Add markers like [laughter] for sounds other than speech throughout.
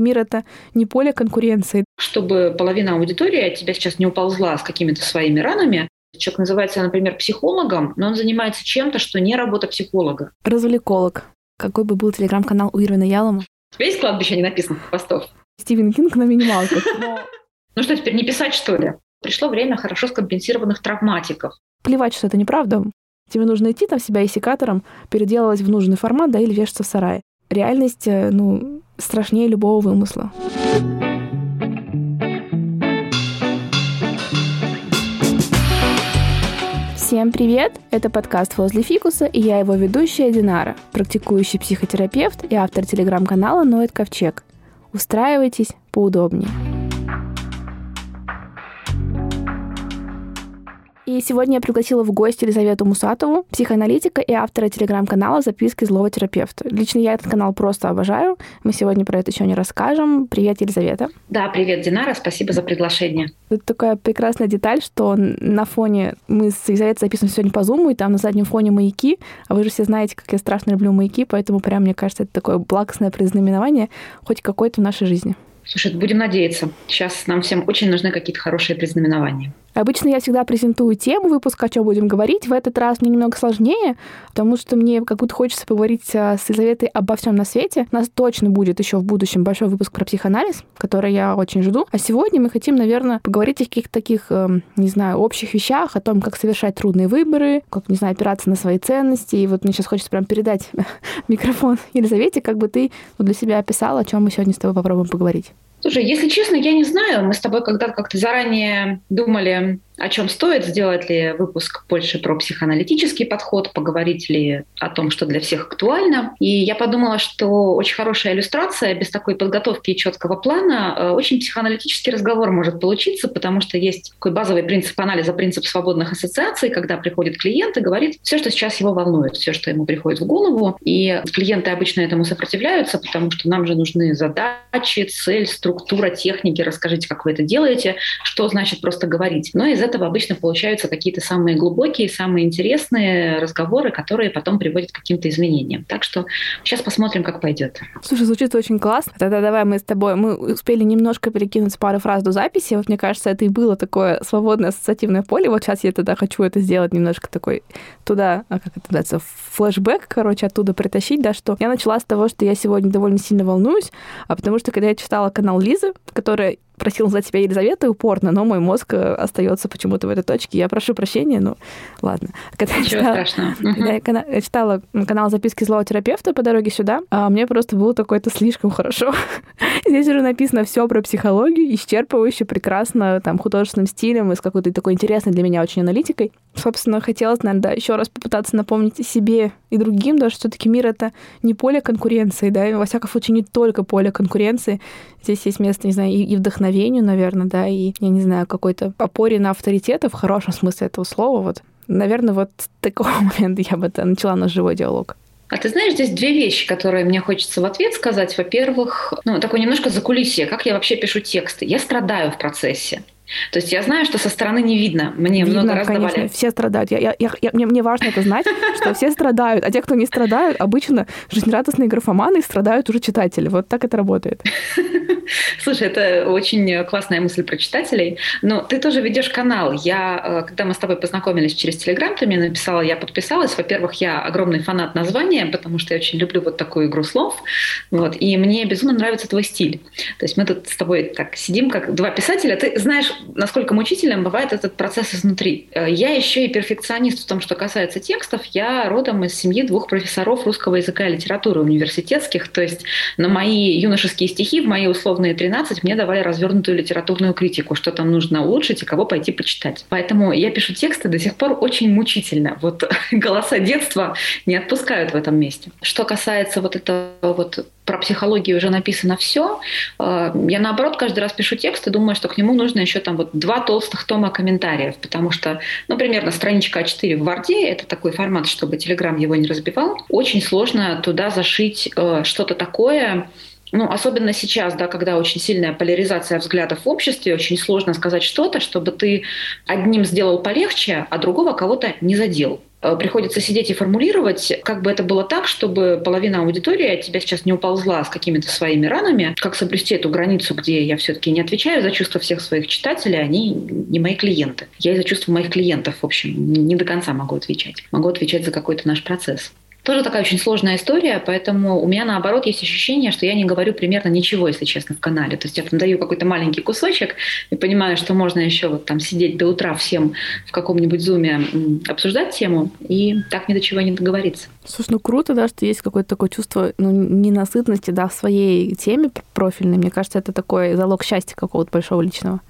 Мир — это не поле конкуренции. Чтобы половина аудитории от тебя сейчас не уползла с какими-то своими ранами, Человек называется, например, психологом, но он занимается чем-то, что не работа психолога. Развлеколог. Какой бы был телеграм-канал у Ирвина Ялома? У тебя есть кладбище ненаписанных постов? Стивен Кинг на минималках. [laughs] Ну что, теперь не писать, что ли? Пришло время хорошо скомпенсированных травматиков. Плевать, что это неправда. Тебе нужно идти там себя иссякатором, переделывать в нужный формат, да, или вешаться в сарае. Реальность, э, ну, страшнее любого вымысла. Всем привет! Это подкаст «Возле фикуса» и я его ведущая Динара, практикующий психотерапевт и автор телеграм-канала «Ноет Ковчег». Устраивайтесь поудобнее. И сегодня я пригласила в гости Елизавету Мусатову, психоаналитика и автора телеграм-канала «Записки злого терапевта». Лично я этот канал просто обожаю. Мы сегодня про это еще не расскажем. Привет, Елизавета. Да, привет, Динара. Спасибо за приглашение. Это такая прекрасная деталь, что на фоне мы с Елизаветой записываем сегодня по зуму, и там на заднем фоне маяки. А вы же все знаете, как я страшно люблю маяки, поэтому прям, мне кажется, это такое благостное предзнаменование хоть какой-то в нашей жизни. Слушай, будем надеяться. Сейчас нам всем очень нужны какие-то хорошие предзнаменования. Обычно я всегда презентую тему выпуска, о чем будем говорить. В этот раз мне немного сложнее, потому что мне как будто хочется поговорить а, с Елизаветой обо всем на свете. У нас точно будет еще в будущем большой выпуск про психоанализ, который я очень жду. А сегодня мы хотим, наверное, поговорить о каких-то таких, эм, не знаю, общих вещах, о том, как совершать трудные выборы, как, не знаю, опираться на свои ценности. И вот мне сейчас хочется прям передать [laughs] микрофон Елизавете, как бы ты для себя описала, о чем мы сегодня с тобой попробуем поговорить. Слушай, если честно, я не знаю. Мы с тобой когда-то как-то заранее думали о чем стоит, сделать ли выпуск больше про психоаналитический подход, поговорить ли о том, что для всех актуально. И я подумала, что очень хорошая иллюстрация без такой подготовки и четкого плана, э, очень психоаналитический разговор может получиться, потому что есть такой базовый принцип анализа, принцип свободных ассоциаций, когда приходит клиент и говорит все, что сейчас его волнует, все, что ему приходит в голову. И клиенты обычно этому сопротивляются, потому что нам же нужны задачи, цель, структура, техники. Расскажите, как вы это делаете, что значит просто говорить. Но из этого обычно получаются какие-то самые глубокие, самые интересные разговоры, которые потом приводят к каким-то изменениям. Так что сейчас посмотрим, как пойдет. Слушай, звучит очень классно. Тогда давай мы с тобой, мы успели немножко перекинуть пару фраз до записи. Вот мне кажется, это и было такое свободное ассоциативное поле. Вот сейчас я тогда хочу это сделать немножко такой туда, а как это называется, флешбэк, короче, оттуда притащить, да, что я начала с того, что я сегодня довольно сильно волнуюсь, а потому что когда я читала канал Лизы, которая просил назвать себя Елизаветой упорно, но мой мозг э, остается почему-то в этой точке. Я прошу прощения, но ладно. Когда Ничего я читала, Когда я читала канал записки злого терапевта по дороге сюда, а мне просто было такое-то слишком хорошо. [laughs] Здесь уже написано все про психологию, исчерпывающе, прекрасно, там, художественным стилем и с какой-то такой интересной для меня очень аналитикой. Собственно, хотелось, наверное, да, еще раз попытаться напомнить себе и другим, да, что все-таки мир — это не поле конкуренции, да, и, во всяком случае, не только поле конкуренции. Здесь есть место, не знаю, и, и вдохновению, наверное, да, и, я не знаю, какой-то опоре на авторитеты в хорошем смысле этого слова, вот. Наверное, вот с такого [laughs] момента я бы это начала наш живой диалог. А ты знаешь, здесь две вещи, которые мне хочется в ответ сказать. Во-первых, ну, такое немножко закулисье. Как я вообще пишу тексты? Я страдаю в процессе. То есть я знаю, что со стороны не видно. Мне видно, много раз конечно, давали. Все страдают. Я, я, я, мне, мне важно это знать, [laughs] что все страдают. А те, кто не страдают, обычно жизнерадостные графоманы страдают уже читатели. Вот так это работает. [laughs] Слушай, это очень классная мысль про читателей. Но ты тоже ведешь канал. Я, э, когда мы с тобой познакомились через Телеграм, ты мне написала, я подписалась. Во-первых, я огромный фанат названия, потому что я очень люблю вот такую игру слов. Вот, и мне безумно нравится твой стиль. То есть мы тут с тобой так сидим, как два писателя. Ты знаешь, насколько мучительным бывает этот процесс изнутри. Э, я еще и перфекционист в том, что касается текстов. Я родом из семьи двух профессоров русского языка и литературы университетских. То есть на мои юношеские стихи, в мои условные 13, мне давали развернутую литературную критику, что там нужно улучшить и кого пойти почитать. Поэтому я пишу тексты до сих пор очень мучительно. Вот [laughs] голоса детства не отпускают в этом месте. Что касается вот этого вот про психологию уже написано все. Э, я наоборот каждый раз пишу текст и думаю, что к нему нужно еще там вот два толстых тома комментариев, потому что, ну, примерно страничка А4 в Варде, это такой формат, чтобы Телеграм его не разбивал, очень сложно туда зашить э, что-то такое, ну, особенно сейчас, да, когда очень сильная поляризация взглядов в обществе, очень сложно сказать что-то, чтобы ты одним сделал полегче, а другого кого-то не задел. Э, приходится сидеть и формулировать, как бы это было так, чтобы половина аудитории от тебя сейчас не уползла с какими-то своими ранами, как соблюсти эту границу, где я все-таки не отвечаю за чувства всех своих читателей, они не мои клиенты. Я и за чувства моих клиентов, в общем, не до конца могу отвечать. Могу отвечать за какой-то наш процесс. Тоже такая очень сложная история, поэтому у меня наоборот есть ощущение, что я не говорю примерно ничего, если честно, в канале. То есть я там даю какой-то маленький кусочек и понимаю, что можно еще вот там сидеть до утра всем в каком-нибудь зуме обсуждать тему, и так ни до чего не договориться. Слушай, ну круто, да, что есть какое-то такое чувство ну, ненасытности, да, в своей теме профильной. Мне кажется, это такой залог счастья какого-то большого личного.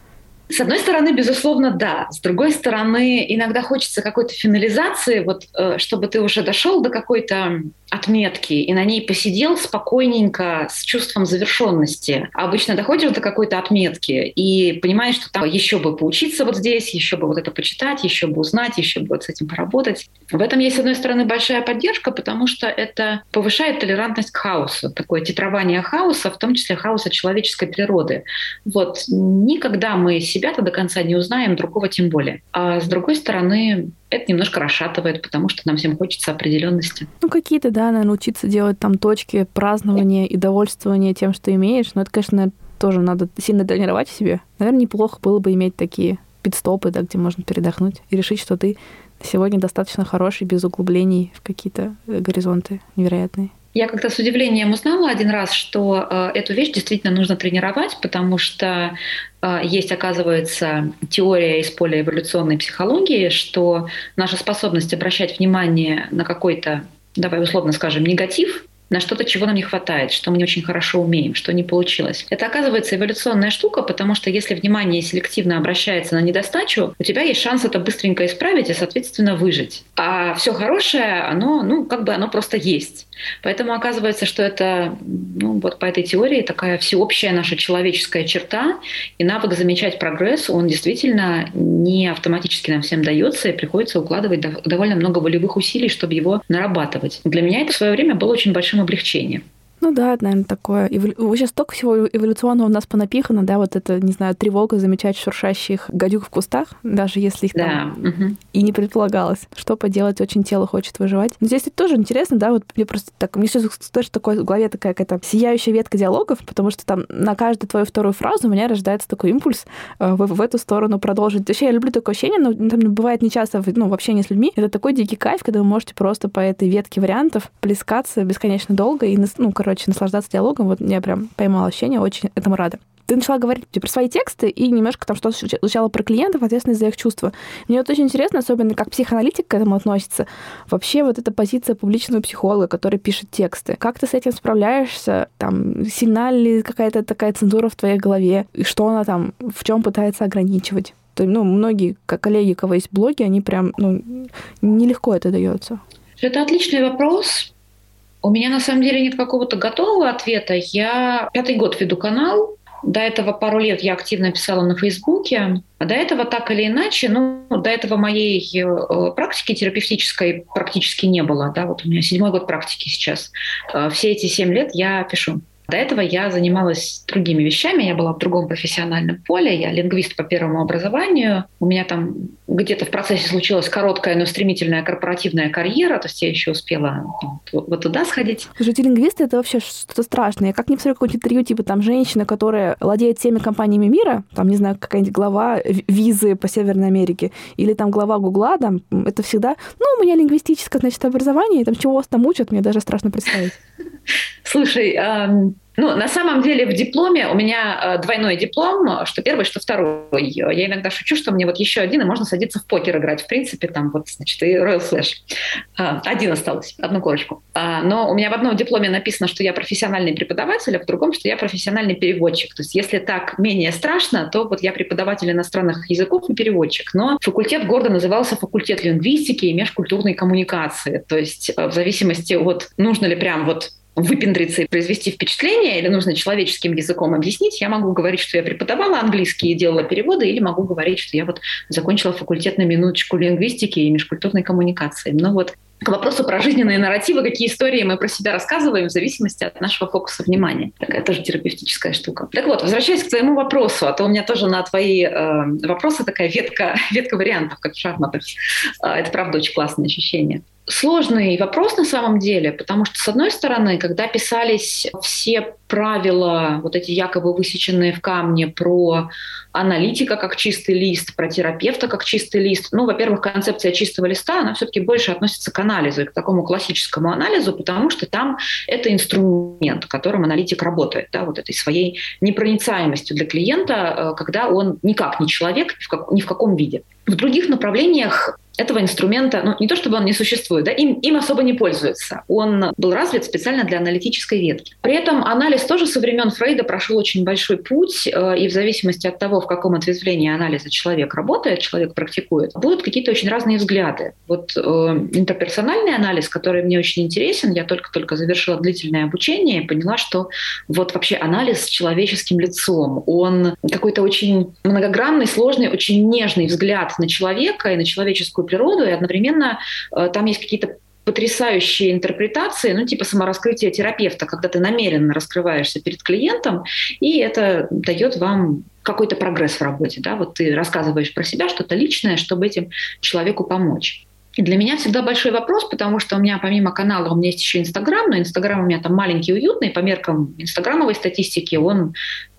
С одной стороны, безусловно, да. С другой стороны, иногда хочется какой-то финализации, вот, э, чтобы ты уже дошел до какой-то отметки и на ней посидел спокойненько с чувством завершенности. А обычно доходишь до какой-то отметки и понимаешь, что там еще бы поучиться вот здесь, еще бы вот это почитать, еще бы узнать, еще бы вот с этим поработать. В этом есть, с одной стороны, большая поддержка, потому что это повышает толерантность к хаосу, такое титрование хаоса, в том числе хаоса человеческой природы. Вот никогда мы себя-то до конца не узнаем, другого тем более. А с другой стороны, это немножко расшатывает, потому что нам всем хочется определенности. Ну, какие-то, да, наверное, учиться делать там точки празднования и довольствования тем, что имеешь. Но это, конечно, тоже надо сильно тренировать в себе. Наверное, неплохо было бы иметь такие пидстопы, да, где можно передохнуть и решить, что ты сегодня достаточно хороший, без углублений в какие-то горизонты невероятные. Я как-то с удивлением узнала один раз, что э, эту вещь действительно нужно тренировать, потому что э, есть, оказывается, теория из поля эволюционной психологии, что наша способность обращать внимание на какой-то, давай условно скажем, негатив, на что-то, чего нам не хватает, что мы не очень хорошо умеем, что не получилось. Это оказывается эволюционная штука, потому что если внимание селективно обращается на недостачу, у тебя есть шанс это быстренько исправить и, соответственно, выжить. А все хорошее, оно, ну, как бы оно просто есть. Поэтому оказывается, что это, ну, вот по этой теории такая всеобщая наша человеческая черта, и навык замечать прогресс, он действительно не автоматически нам всем дается, и приходится укладывать довольно много волевых усилий, чтобы его нарабатывать. Для меня это в свое время было очень большим облегчением. Ну да, это, наверное, такое. Сейчас столько всего эволюционного у нас понапихано, да, вот это, не знаю, тревога замечать шуршащих гадюк в кустах, даже если их там да. угу. и не предполагалось. Что поделать, очень тело хочет выживать. Но здесь это тоже интересно, да, вот мне просто так, мне сейчас тоже такой в голове такая какая-то сияющая ветка диалогов, потому что там на каждую твою вторую фразу у меня рождается такой импульс э, в, в эту сторону продолжить. Вообще, я люблю такое ощущение, но там бывает не часто, ну, в общении с людьми. Это такой дикий кайф, когда вы можете просто по этой ветке вариантов плескаться бесконечно долго и, ну, короче, короче, наслаждаться диалогом. Вот я прям поймала ощущение, очень этому рада. Ты начала говорить про свои тексты и немножко там что-то звучало про клиентов, ответственность за их чувства. Мне вот очень интересно, особенно как психоаналитик к этому относится, вообще вот эта позиция публичного психолога, который пишет тексты. Как ты с этим справляешься? Там, сильна ли какая-то такая цензура в твоей голове? И что она там, в чем пытается ограничивать? То, ну, многие коллеги, у кого есть блоги, они прям, ну, нелегко это дается. Это отличный вопрос. У меня на самом деле нет какого-то готового ответа. Я пятый год веду канал. До этого пару лет я активно писала на Фейсбуке. А до этого так или иначе, ну, до этого моей э, практики терапевтической практически не было. Да, вот у меня седьмой год практики сейчас. Э, все эти семь лет я пишу. До этого я занималась другими вещами, я была в другом профессиональном поле, я лингвист по первому образованию. У меня там где-то в процессе случилась короткая, но стремительная корпоративная карьера, то есть я еще успела вот, вот туда сходить. Слушайте, лингвисты — это вообще что-то страшное. Я как не посмотрю какое-нибудь интервью, типа там женщина, которая владеет всеми компаниями мира, там, не знаю, какая-нибудь глава визы по Северной Америке, или там глава Гугла, там, это всегда, ну, у меня лингвистическое, значит, образование, и там чего вас там учат, мне даже страшно представить. [laughs] Слушай, ну, на самом деле в дипломе у меня э, двойной диплом, что первый, что второй. Я иногда шучу, что мне вот еще один, и можно садиться в покер играть. В принципе, там вот, значит, и Royal Flash. А, один осталось, одну корочку. А, но у меня в одном дипломе написано, что я профессиональный преподаватель, а в другом, что я профессиональный переводчик. То есть если так менее страшно, то вот я преподаватель иностранных языков и переводчик. Но факультет гордо назывался факультет лингвистики и межкультурной коммуникации. То есть э, в зависимости от нужно ли прям вот выпендриться и произвести впечатление, или нужно человеческим языком объяснить, я могу говорить, что я преподавала английский и делала переводы, или могу говорить, что я вот закончила факультет на минуточку лингвистики и межкультурной коммуникации. Но вот к вопросу про жизненные нарративы, какие истории мы про себя рассказываем в зависимости от нашего фокуса внимания. Такая тоже терапевтическая штука. Так вот, возвращаясь к твоему вопросу, а то у меня тоже на твои э, вопросы такая ветка, [laughs] ветка вариантов, как в шахматах. Э, это правда очень классное ощущение сложный вопрос на самом деле, потому что, с одной стороны, когда писались все правила, вот эти якобы высеченные в камне про аналитика как чистый лист, про терапевта как чистый лист, ну, во-первых, концепция чистого листа, она все-таки больше относится к анализу, к такому классическому анализу, потому что там это инструмент, которым аналитик работает, да, вот этой своей непроницаемостью для клиента, э, когда он никак не человек, ни в каком виде. В других направлениях этого инструмента, ну, не то чтобы он не существует, да, им, им особо не пользуются. Он был развит специально для аналитической ветки. При этом анализ тоже со времен Фрейда прошел очень большой путь, э, и в зависимости от того, в каком ответвлении анализа человек работает, человек практикует, будут какие-то очень разные взгляды. Вот э, интерперсональный анализ, который мне очень интересен, я только-только завершила длительное обучение и поняла, что вот вообще анализ с человеческим лицом, он какой-то очень многогранный, сложный, очень нежный взгляд на человека и на человеческую природу, и одновременно э, там есть какие-то потрясающие интерпретации, ну, типа самораскрытия терапевта, когда ты намеренно раскрываешься перед клиентом, и это дает вам какой-то прогресс в работе. Да? Вот ты рассказываешь про себя что-то личное, чтобы этим человеку помочь. И для меня всегда большой вопрос, потому что у меня помимо канала у меня есть еще Инстаграм, но Инстаграм у меня там маленький, уютный, по меркам инстаграмовой статистики он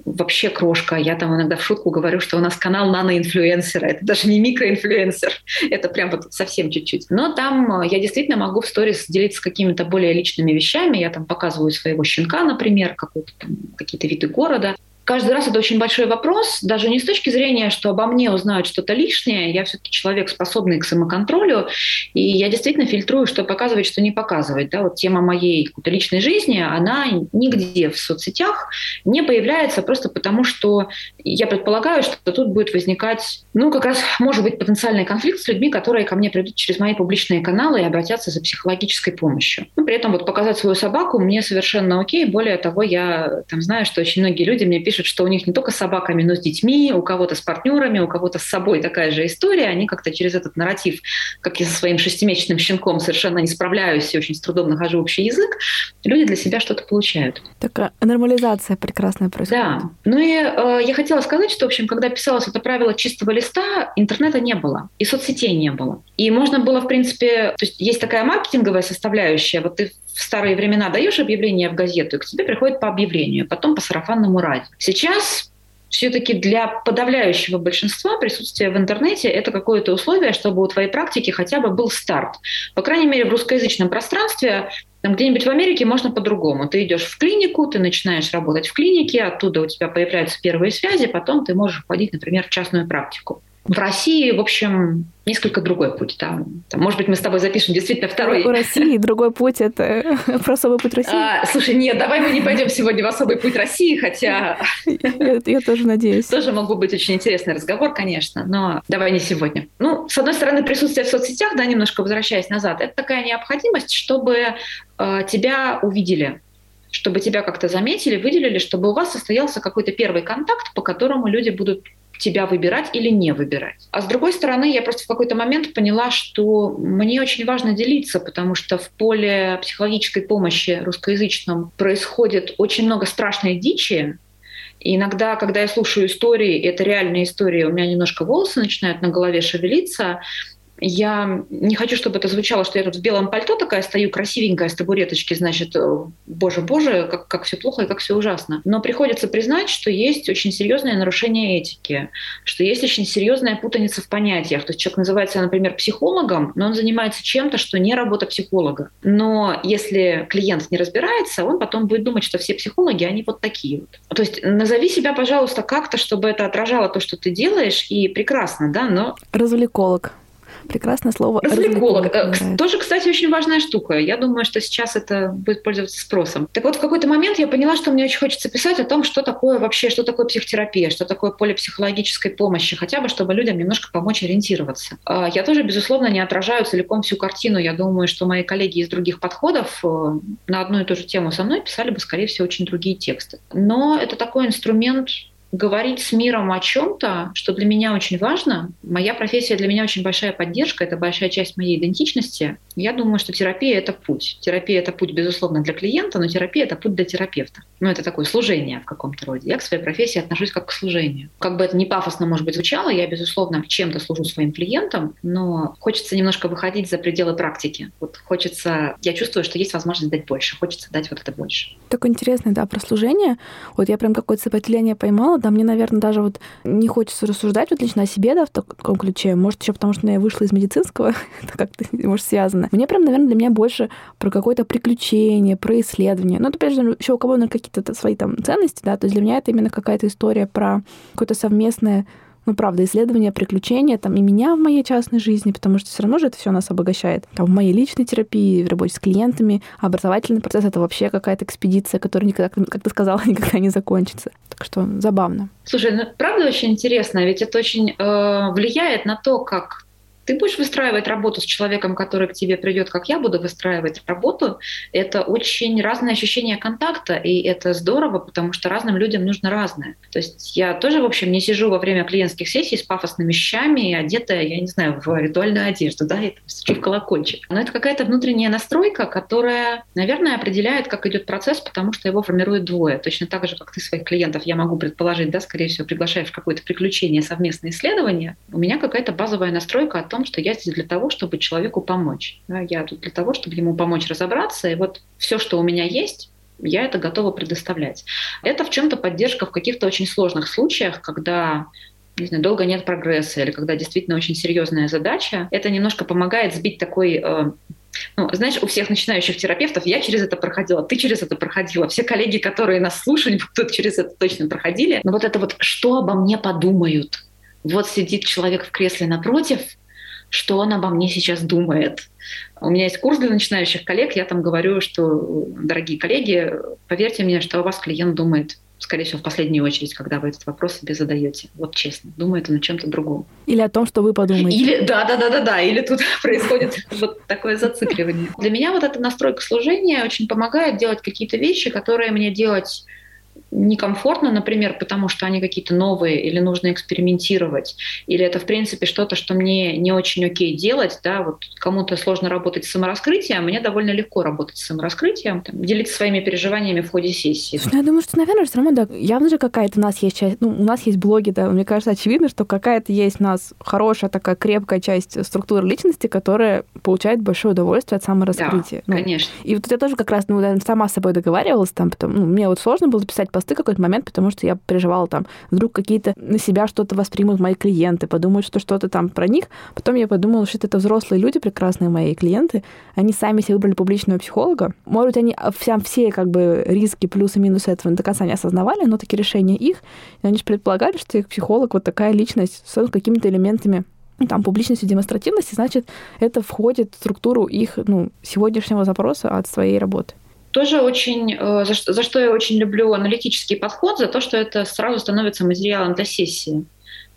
вообще крошка. Я там иногда в шутку говорю, что у нас канал наноинфлюенсера. Это даже не микроинфлюенсер, [laughs] это прям вот совсем чуть-чуть. Но там я действительно могу в сторис делиться какими-то более личными вещами. Я там показываю своего щенка, например, какие-то виды города каждый раз это очень большой вопрос, даже не с точки зрения, что обо мне узнают что-то лишнее, я все-таки человек, способный к самоконтролю, и я действительно фильтрую, что показывать, что не показывать. Да, вот тема моей личной жизни, она нигде в соцсетях не появляется просто потому, что я предполагаю, что тут будет возникать, ну, как раз может быть потенциальный конфликт с людьми, которые ко мне придут через мои публичные каналы и обратятся за психологической помощью. Ну, при этом вот показать свою собаку мне совершенно окей. Более того, я там знаю, что очень многие люди мне пишут, что у них не только с собаками, но с детьми, у кого-то с партнерами, у кого-то с собой такая же история. Они как-то через этот нарратив, как я со своим шестимесячным щенком совершенно не справляюсь и очень с трудом нахожу общий язык, люди для себя что-то получают. Такая нормализация прекрасная происходит. Да. Ну и э, я хотела сказать, что, в общем, когда писалось это правило чистого листа, интернета не было, и соцсетей не было. И можно было, в принципе, то есть есть такая маркетинговая составляющая, вот ты в старые времена даешь объявление в газету, и к тебе приходит по объявлению, потом по сарафанному радио. Сейчас все-таки для подавляющего большинства присутствие в интернете – это какое-то условие, чтобы у твоей практики хотя бы был старт. По крайней мере, в русскоязычном пространстве там где-нибудь в Америке можно по-другому. Ты идешь в клинику, ты начинаешь работать в клинике, оттуда у тебя появляются первые связи, потом ты можешь входить, например, в частную практику. В России, в общем, несколько другой путь. Там, там, может быть, мы с тобой запишем действительно второй. У России другой путь — это [laughs] про особый путь России. А, слушай, нет, давай мы не пойдем сегодня в особый путь России, хотя... Я, я тоже надеюсь. Тоже могу быть очень интересный разговор, конечно, но давай не сегодня. Ну, с одной стороны, присутствие в соцсетях, да, немножко возвращаясь назад, это такая необходимость, чтобы э, тебя увидели, чтобы тебя как-то заметили, выделили, чтобы у вас состоялся какой-то первый контакт, по которому люди будут тебя выбирать или не выбирать. А с другой стороны, я просто в какой-то момент поняла, что мне очень важно делиться, потому что в поле психологической помощи русскоязычном происходит очень много страшной дичи, и иногда, когда я слушаю истории, это реальные истории, у меня немножко волосы начинают на голове шевелиться, я не хочу, чтобы это звучало, что я тут в белом пальто такая стою, красивенькая с табуреточки, значит, боже-боже, как, как все плохо и как все ужасно. Но приходится признать, что есть очень серьезное нарушение этики, что есть очень серьезная путаница в понятиях. То есть человек называется, например, психологом, но он занимается чем-то, что не работа психолога. Но если клиент не разбирается, он потом будет думать, что все психологи, они вот такие вот. То есть назови себя, пожалуйста, как-то, чтобы это отражало то, что ты делаешь, и прекрасно, да, но... Развлеколог. Прекрасное слово. Развлеколог. Развлеколог Тоже, кстати, очень важная штука. Я думаю, что сейчас это будет пользоваться спросом. Так вот, в какой-то момент я поняла, что мне очень хочется писать о том, что такое вообще, что такое психотерапия, что такое поле психологической помощи, хотя бы, чтобы людям немножко помочь ориентироваться. А, я тоже, безусловно, не отражаю целиком всю картину. Я думаю, что мои коллеги из других подходов э, на одну и ту же тему со мной писали бы, скорее всего, очень другие тексты. Но это такой инструмент говорить с миром о чем-то, что для меня очень важно. Моя профессия для меня очень большая поддержка, это большая часть моей идентичности. Я думаю, что терапия это путь. Терапия это путь, безусловно, для клиента, но терапия это путь для терапевта. Ну, это такое служение в каком-то роде. Я к своей профессии отношусь как к служению. Как бы это не пафосно, может быть, звучало, я, безусловно, чем-то служу своим клиентам, но хочется немножко выходить за пределы практики. Вот хочется, я чувствую, что есть возможность дать больше, хочется дать вот это больше. Так интересно, да, про служение. Вот я прям какое-то сопротивление поймала, да, мне, наверное, даже вот не хочется рассуждать вот лично о себе, да, в таком ключе. Может, еще потому что я вышла из медицинского, [laughs] это как-то, [laughs] может, связано. Мне прям, наверное, для меня больше про какое-то приключение, про исследование. Ну, это, опять же, еще у кого, наверное, какие-то свои там ценности, да, то есть для меня это именно какая-то история про какое-то совместное ну, правда, исследования, приключения, там, и меня в моей частной жизни, потому что все равно же это все нас обогащает. Там, в моей личной терапии, в работе с клиентами, образовательный процесс — это вообще какая-то экспедиция, которая никогда, как ты сказала, [laughs] никогда не закончится. Так что забавно. Слушай, ну, правда очень интересно, ведь это очень э, влияет на то, как ты будешь выстраивать работу с человеком, который к тебе придет, как я буду выстраивать работу. Это очень разное ощущение контакта, и это здорово, потому что разным людям нужно разное. То есть я тоже, в общем, не сижу во время клиентских сессий с пафосными вещами, одетая, я не знаю, в ритуальную одежду, да, и там, стучу в колокольчик. Но это какая-то внутренняя настройка, которая, наверное, определяет, как идет процесс, потому что его формируют двое. Точно так же, как ты своих клиентов, я могу предположить, да, скорее всего, приглашаешь в какое-то приключение, совместное исследование. У меня какая-то базовая настройка о том, что я здесь для того, чтобы человеку помочь. Я тут для того, чтобы ему помочь разобраться. И вот все, что у меня есть, я это готова предоставлять. Это в чем-то поддержка в каких-то очень сложных случаях, когда не знаю, долго нет прогресса или когда действительно очень серьезная задача. Это немножко помогает сбить такой э, ну, знаешь, у всех начинающих терапевтов я через это проходила, ты через это проходила, все коллеги, которые нас слушают, [laughs] тут через это точно проходили. Но вот это вот, что обо мне подумают? Вот сидит человек в кресле напротив, что он обо мне сейчас думает. У меня есть курс для начинающих коллег, я там говорю, что, дорогие коллеги, поверьте мне, что о вас клиент думает скорее всего, в последнюю очередь, когда вы этот вопрос себе задаете. Вот честно, думает он о чем-то другом. Или о том, что вы подумаете. Или, да, да, да, да, да, или тут [laughs] происходит вот такое зацикливание. Для меня вот эта настройка служения очень помогает делать какие-то вещи, которые мне делать некомфортно, например, потому что они какие-то новые или нужно экспериментировать, или это, в принципе, что-то, что мне не очень окей делать, да, вот кому-то сложно работать с самораскрытием, а мне довольно легко работать с самораскрытием, там, делиться своими переживаниями в ходе сессии. Ну, я думаю, что, наверное, все равно, да, явно же какая-то у нас есть часть, ну, у нас есть блоги, да, мне кажется, очевидно, что какая-то есть у нас хорошая такая крепкая часть структуры личности, которая получает большое удовольствие от самораскрытия. Да, ну, конечно. И вот я тоже как раз, ну, сама с собой договаривалась там, потом, ну, мне вот сложно было писать посты какой-то момент, потому что я переживала там, вдруг какие-то на себя что-то воспримут мои клиенты, подумают, что что-то там про них. Потом я подумала, что это взрослые люди, прекрасные мои клиенты, они сами себе выбрали публичного психолога. Может, они вся, все как бы риски, плюсы, минусы этого до конца не осознавали, но такие решения их. И они же предполагали, что их психолог вот такая личность с какими-то элементами там, публичности, демонстративности, значит, это входит в структуру их ну, сегодняшнего запроса от своей работы тоже очень, э, за что, за что я очень люблю аналитический подход, за то, что это сразу становится материалом для сессии.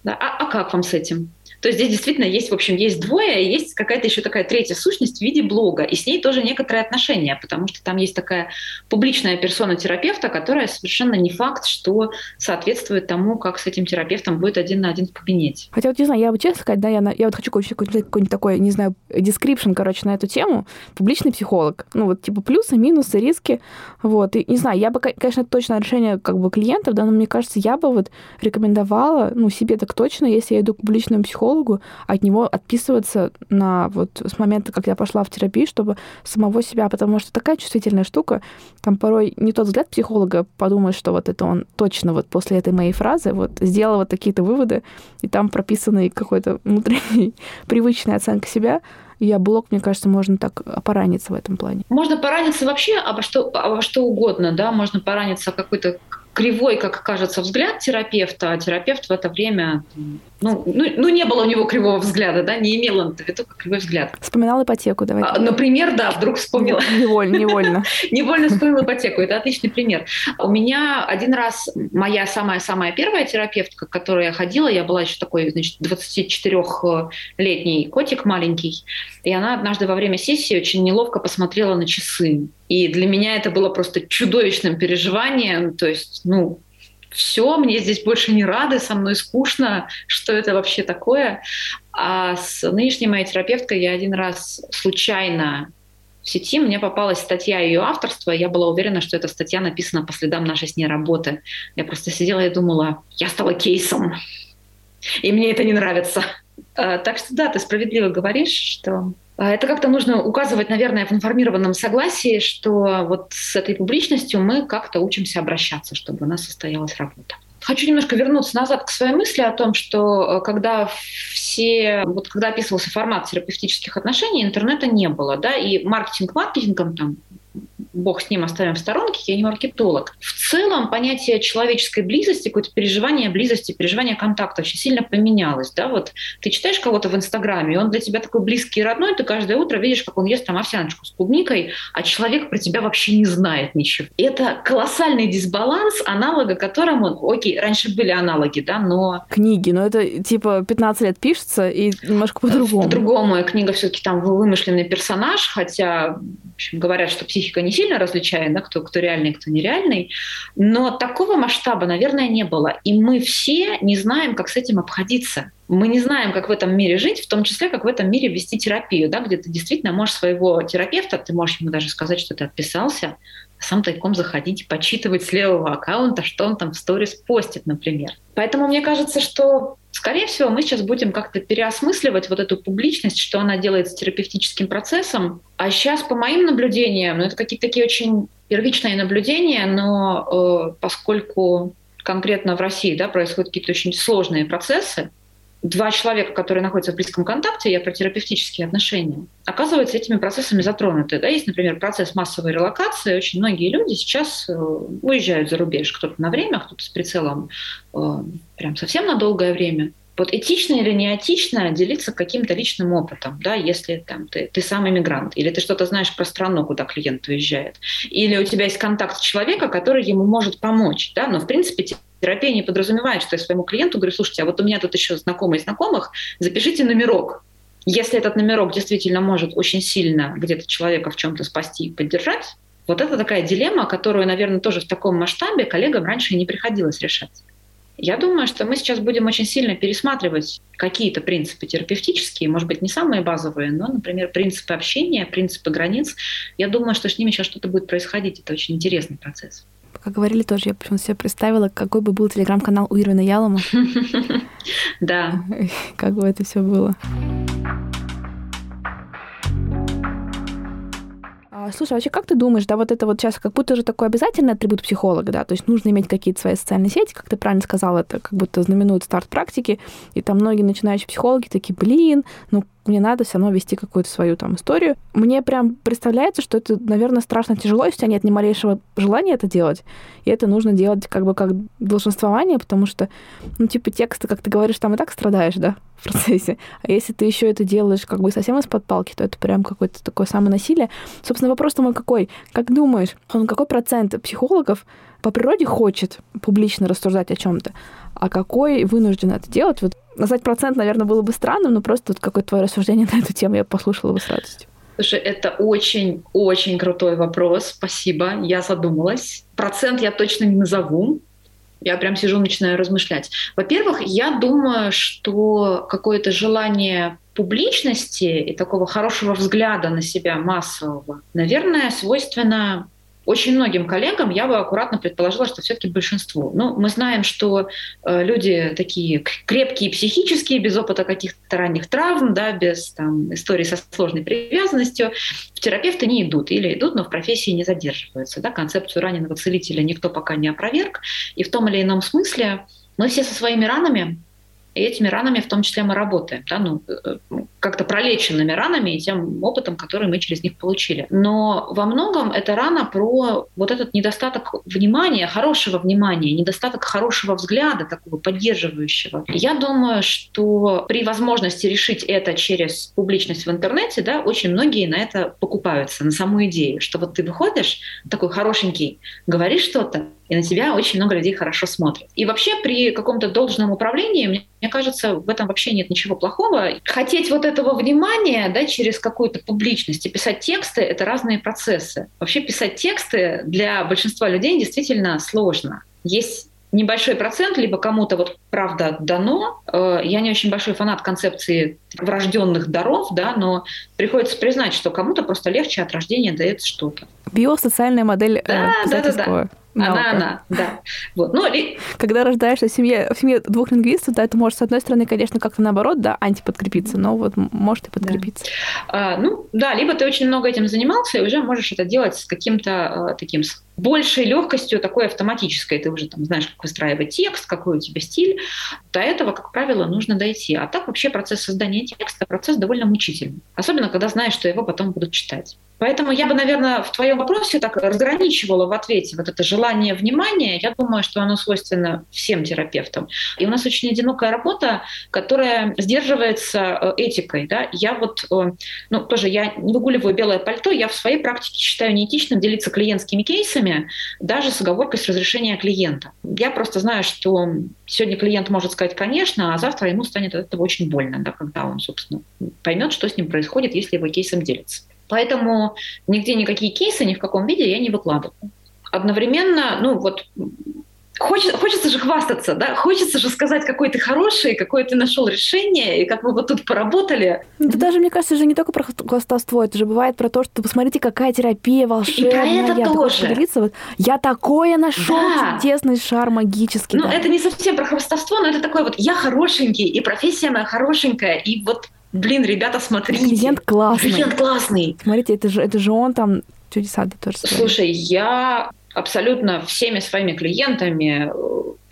Да? А, а как вам с этим? То есть здесь действительно есть, в общем, есть двое, есть какая-то еще такая третья сущность в виде блога. И с ней тоже некоторые отношения, потому что там есть такая публичная персона терапевта, которая совершенно не факт, что соответствует тому, как с этим терапевтом будет один на один в кабинете. Хотя вот, не знаю, я вот честно сказать, да, я, я вот хочу какой-нибудь, какой-нибудь такой, не знаю, description, короче, на эту тему. Публичный психолог. Ну вот типа плюсы, минусы, риски. Вот. И не знаю, я бы, конечно, точно решение как бы клиентов, да, но мне кажется, я бы вот рекомендовала, ну, себе так точно, если я иду к публичному психологу, психологу, от него отписываться на вот с момента, как я пошла в терапию, чтобы самого себя, потому что такая чувствительная штука, там порой не тот взгляд психолога подумает, что вот это он точно вот после этой моей фразы вот сделал вот такие-то выводы, и там прописанный какой-то внутренний [laughs] привычная оценка себя, и а блог, мне кажется, можно так пораниться в этом плане. Можно пораниться вообще обо что, обо что угодно, да, можно пораниться какой-то кривой, как кажется, взгляд терапевта, а терапевт в это время ну, ну, ну, не было у него кривого взгляда, да, не имел он в виду кривой взгляд. Вспоминал ипотеку, давай. А, например, да, вдруг вспомнила. Невольно, [laughs] невольно. Невольно вспомнила ипотеку, это отличный пример. У меня один раз моя самая-самая первая терапевтка, к которой я ходила, я была еще такой, значит, 24-летний котик маленький, и она однажды во время сессии очень неловко посмотрела на часы. И для меня это было просто чудовищным переживанием, то есть, ну, все, мне здесь больше не рады, со мной скучно, что это вообще такое. А с нынешней моей терапевткой я один раз случайно в сети мне попалась статья ее авторства, и я была уверена, что эта статья написана по следам нашей с ней работы. Я просто сидела и думала, я стала кейсом, и мне это не нравится. А, так что да, ты справедливо говоришь, что а, это как-то нужно указывать, наверное, в информированном согласии, что вот с этой публичностью мы как-то учимся обращаться, чтобы у нас состоялась работа. Хочу немножко вернуться назад к своей мысли о том, что э, когда все, вот когда описывался формат терапевтических отношений, интернета не было, да, и маркетинг маркетингом там бог с ним оставим в сторонке, я не маркетолог. В целом понятие человеческой близости, какое-то переживание близости, переживание контакта очень сильно поменялось. Да? Вот ты читаешь кого-то в Инстаграме, он для тебя такой близкий и родной, ты каждое утро видишь, как он ест там овсяночку с клубникой, а человек про тебя вообще не знает ничего. И это колоссальный дисбаланс, аналога которому, окей, раньше были аналоги, да, но... Книги, но это типа 15 лет пишется и немножко по-другому. По-другому. Книга все-таки там вымышленный персонаж, хотя в общем, говорят, что психика не сильно различает, да, кто, кто реальный, кто нереальный. Но такого масштаба, наверное, не было. И мы все не знаем, как с этим обходиться. Мы не знаем, как в этом мире жить, в том числе, как в этом мире вести терапию, да, где ты действительно можешь своего терапевта, ты можешь ему даже сказать, что ты отписался, сам тайком заходить и почитывать с левого аккаунта, что он там в сторис постит, например. Поэтому мне кажется, что, скорее всего, мы сейчас будем как-то переосмысливать вот эту публичность, что она делает с терапевтическим процессом. А сейчас, по моим наблюдениям, ну, это какие-то такие очень первичные наблюдения, но э, поскольку конкретно в России да, происходят какие-то очень сложные процессы, два человека, которые находятся в близком контакте, я про терапевтические отношения, оказываются этими процессами затронуты. Да? Есть, например, процесс массовой релокации. Очень многие люди сейчас э, уезжают за рубеж, кто-то на время, кто-то с прицелом э, прям совсем на долгое время. Вот этично или не этично делиться каким-то личным опытом, да, если там, ты, ты сам иммигрант, или ты что-то знаешь про страну, куда клиент уезжает, или у тебя есть контакт человека, который ему может помочь, да, но в принципе терапия не подразумевает, что я своему клиенту говорю, слушайте, а вот у меня тут еще знакомые знакомых, запишите номерок. Если этот номерок действительно может очень сильно где-то человека в чем-то спасти и поддержать, вот это такая дилемма, которую, наверное, тоже в таком масштабе коллегам раньше не приходилось решать. Я думаю, что мы сейчас будем очень сильно пересматривать какие-то принципы терапевтические, может быть, не самые базовые, но, например, принципы общения, принципы границ. Я думаю, что с ними сейчас что-то будет происходить. Это очень интересный процесс. Как говорили тоже, я почему себе представила, какой бы был телеграм-канал у Ирвина Ялома. [laughs] Да. [laughs] Как бы это все было. А, слушай, а вообще как ты думаешь, да, вот это вот сейчас как будто же такой обязательный атрибут психолога, да, то есть нужно иметь какие-то свои социальные сети, как ты правильно сказала, это как будто знаменует старт практики, и там многие начинающие психологи такие, блин, ну мне надо все равно вести какую-то свою там историю. Мне прям представляется, что это, наверное, страшно тяжело, если у тебя нет ни малейшего желания это делать. И это нужно делать как бы как долженствование, потому что, ну, типа, тексты, как ты говоришь, там и так страдаешь, да, в процессе. А если ты еще это делаешь как бы совсем из-под палки, то это прям какое-то такое самонасилие. Собственно, вопрос мой какой? Как думаешь, он какой процент психологов по природе хочет публично рассуждать о чем-то, а какой вынужден это делать? Вот назвать процент, наверное, было бы странным, но просто вот какое-то твое рассуждение [laughs] на эту тему я послушала бы с радостью. Слушай, это очень-очень крутой вопрос. Спасибо. Я задумалась. Процент я точно не назову. Я прям сижу, начинаю размышлять. Во-первых, я думаю, что какое-то желание публичности и такого хорошего взгляда на себя массового, наверное, свойственно очень многим коллегам я бы аккуратно предположила, что все-таки большинство. Ну, мы знаем, что э, люди такие крепкие психические, без опыта каких-то ранних травм, да, без там, истории со сложной привязанностью, в терапевты не идут или идут, но в профессии не задерживаются. Да. Концепцию раненого целителя никто пока не опроверг. И в том или ином смысле мы все со своими ранами и этими ранами в том числе мы работаем, да, ну, э, ну, как-то пролеченными ранами и тем опытом, который мы через них получили. Но во многом это рана про вот этот недостаток внимания, хорошего внимания, недостаток хорошего взгляда, такого поддерживающего. Я думаю, что при возможности решить это через публичность в интернете, да, очень многие на это покупаются, на саму идею, что вот ты выходишь такой хорошенький, говоришь что-то, и на тебя очень много людей хорошо смотрят. И вообще при каком-то должном управлении, мне, мне кажется, в этом вообще нет ничего плохого. Хотеть вот этого внимания да, через какую-то публичность и писать тексты — это разные процессы. Вообще писать тексты для большинства людей действительно сложно. Есть небольшой процент, либо кому-то вот правда дано. Э, я не очень большой фанат концепции врожденных даров, да, но приходится признать, что кому-то просто легче от рождения дается что-то. Биосоциальная модель да, э, да, да, да. Она, она, да. Вот. Ну, и... Когда рождаешься в семье, в семье двух лингвистов, да, это может, с одной стороны, конечно, как-то наоборот, да, антиподкрепиться, но вот может и подкрепиться. Да. А, ну, да, либо ты очень много этим занимался, и уже можешь это делать с каким-то а, таким большей легкостью, такой автоматической. Ты уже там знаешь, как выстраивать текст, какой у тебя стиль. До этого, как правило, нужно дойти. А так вообще процесс создания текста, процесс довольно мучительный. Особенно, когда знаешь, что его потом будут читать. Поэтому я бы, наверное, в твоем вопросе так разграничивала в ответе вот это желание внимания. Я думаю, что оно свойственно всем терапевтам. И у нас очень одинокая работа, которая сдерживается э, этикой. Да? Я вот, э, ну, тоже я не выгуливаю белое пальто, я в своей практике считаю неэтичным делиться клиентскими кейсами, даже с оговоркой с разрешения клиента. Я просто знаю, что сегодня клиент может сказать «конечно», а завтра ему станет от этого очень больно, да, когда он, собственно, поймет, что с ним происходит, если его кейсом делится. Поэтому нигде никакие кейсы ни в каком виде я не выкладываю. Одновременно, ну вот Хочется, хочется же хвастаться, да? Хочется же сказать, какой ты хороший, какое ты нашел решение, и как мы вот тут поработали. Да даже, мне кажется, же не только про хвастовство, это же бывает про то, что посмотрите, какая терапия волшебная. И про это я тоже. Поделиться, вот, я такое нашел, да. чудесный шар магический. Ну, да. это не совсем про хвастовство, но это такое вот, я хорошенький, и профессия моя хорошенькая, и вот блин, ребята, смотрите. Клиент классный. Клиент классный. Смотрите, это же, это же он там чудеса да, тоже. Слушай, я абсолютно всеми своими клиентами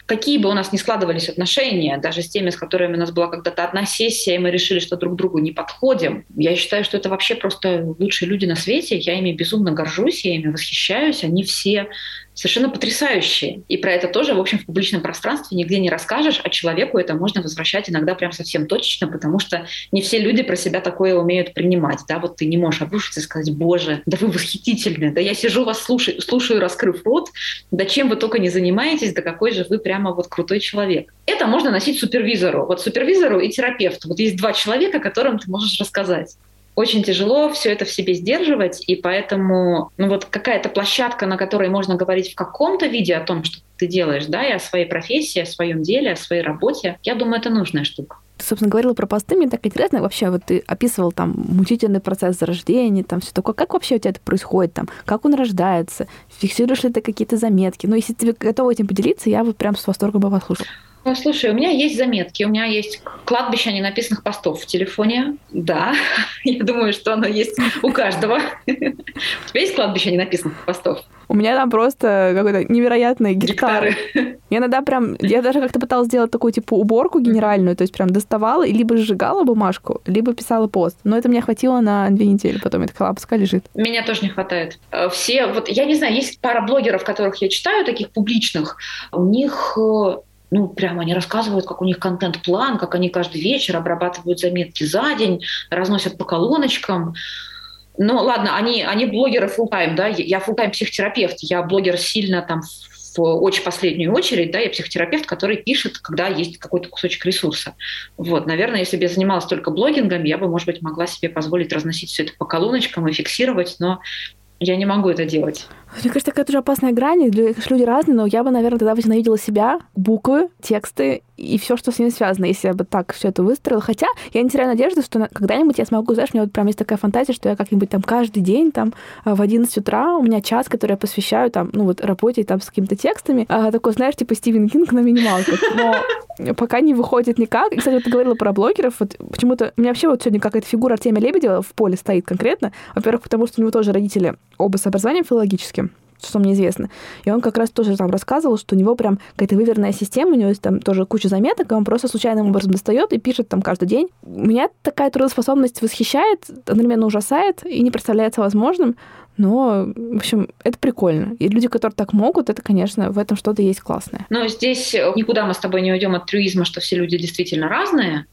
какие бы у нас ни складывались отношения, даже с теми, с которыми у нас была когда-то одна сессия, и мы решили, что друг другу не подходим, я считаю, что это вообще просто лучшие люди на свете. Я ими безумно горжусь, я ими восхищаюсь. Они все совершенно потрясающие. И про это тоже, в общем, в публичном пространстве нигде не расскажешь, а человеку это можно возвращать иногда прям совсем точечно, потому что не все люди про себя такое умеют принимать. Да? Вот ты не можешь обрушиться и сказать, боже, да вы восхитительны, да я сижу вас слушаю, слушаю раскрыв рот, да чем вы только не занимаетесь, да какой же вы прямо вот крутой человек. Это можно носить супервизору. Вот супервизору и терапевту. Вот есть два человека, которым ты можешь рассказать очень тяжело все это в себе сдерживать, и поэтому ну вот какая-то площадка, на которой можно говорить в каком-то виде о том, что ты делаешь, да, и о своей профессии, о своем деле, о своей работе, я думаю, это нужная штука. Ты, собственно, говорила про посты, мне так интересно, вообще, вот ты описывал там мучительный процесс зарождения, там все такое. Как вообще у тебя это происходит, там, как он рождается? Фиксируешь ли ты какие-то заметки? Ну, если ты готова этим поделиться, я вот прям с восторгом бы вас слушала. Ну, слушай, у меня есть заметки, у меня есть кладбище ненаписанных постов в телефоне. Да, [laughs] я думаю, что оно есть у каждого. У тебя есть кладбище ненаписанных постов? У меня там просто какой-то невероятные гектары. гектары. Я иногда прям, я даже как-то пыталась сделать такую типа уборку генеральную, то есть прям доставала и либо сжигала бумажку, либо писала пост. Но это мне хватило на две недели, потом это такая, пускай лежит. Меня тоже не хватает. Э, все, вот я не знаю, есть пара блогеров, которых я читаю, таких публичных, у них э, ну, прямо они рассказывают, как у них контент-план, как они каждый вечер обрабатывают заметки за день, разносят по колоночкам. Ну, ладно, они, они блогеры full time, да, я full time психотерапевт, я блогер сильно там в очень последнюю очередь, да, я психотерапевт, который пишет, когда есть какой-то кусочек ресурса. Вот, наверное, если бы я занималась только блогингом, я бы, может быть, могла себе позволить разносить все это по колоночкам и фиксировать, но я не могу это делать. Мне кажется, такая тоже опасная грань. Люди разные, но я бы, наверное, тогда возненавидела себя, буквы, тексты и все, что с ними связано, если я бы так все это выстроила. Хотя я не теряю надежды, что когда-нибудь я смогу, знаешь, у меня вот прям есть такая фантазия, что я как-нибудь там каждый день там в 11 утра у меня час, который я посвящаю там, ну вот работе там с какими-то текстами, а, такой, знаешь, типа Стивен Кинг на минималках. Но пока не выходит никак. И, кстати, вот ты говорила про блогеров. Вот почему-то у меня вообще вот сегодня какая-то фигура Артемия Лебедева в поле стоит конкретно. Во-первых, потому что у него тоже родители оба с образованием филологическим что мне известно. И он как раз тоже там рассказывал, что у него прям какая-то выверенная система, у него есть там тоже куча заметок, и он просто случайным образом достает и пишет там каждый день. Меня такая трудоспособность восхищает, одновременно ужасает и не представляется возможным, но, в общем, это прикольно. И люди, которые так могут, это, конечно, в этом что-то есть классное. Но здесь никуда мы с тобой не уйдем от трюизма, что все люди действительно разные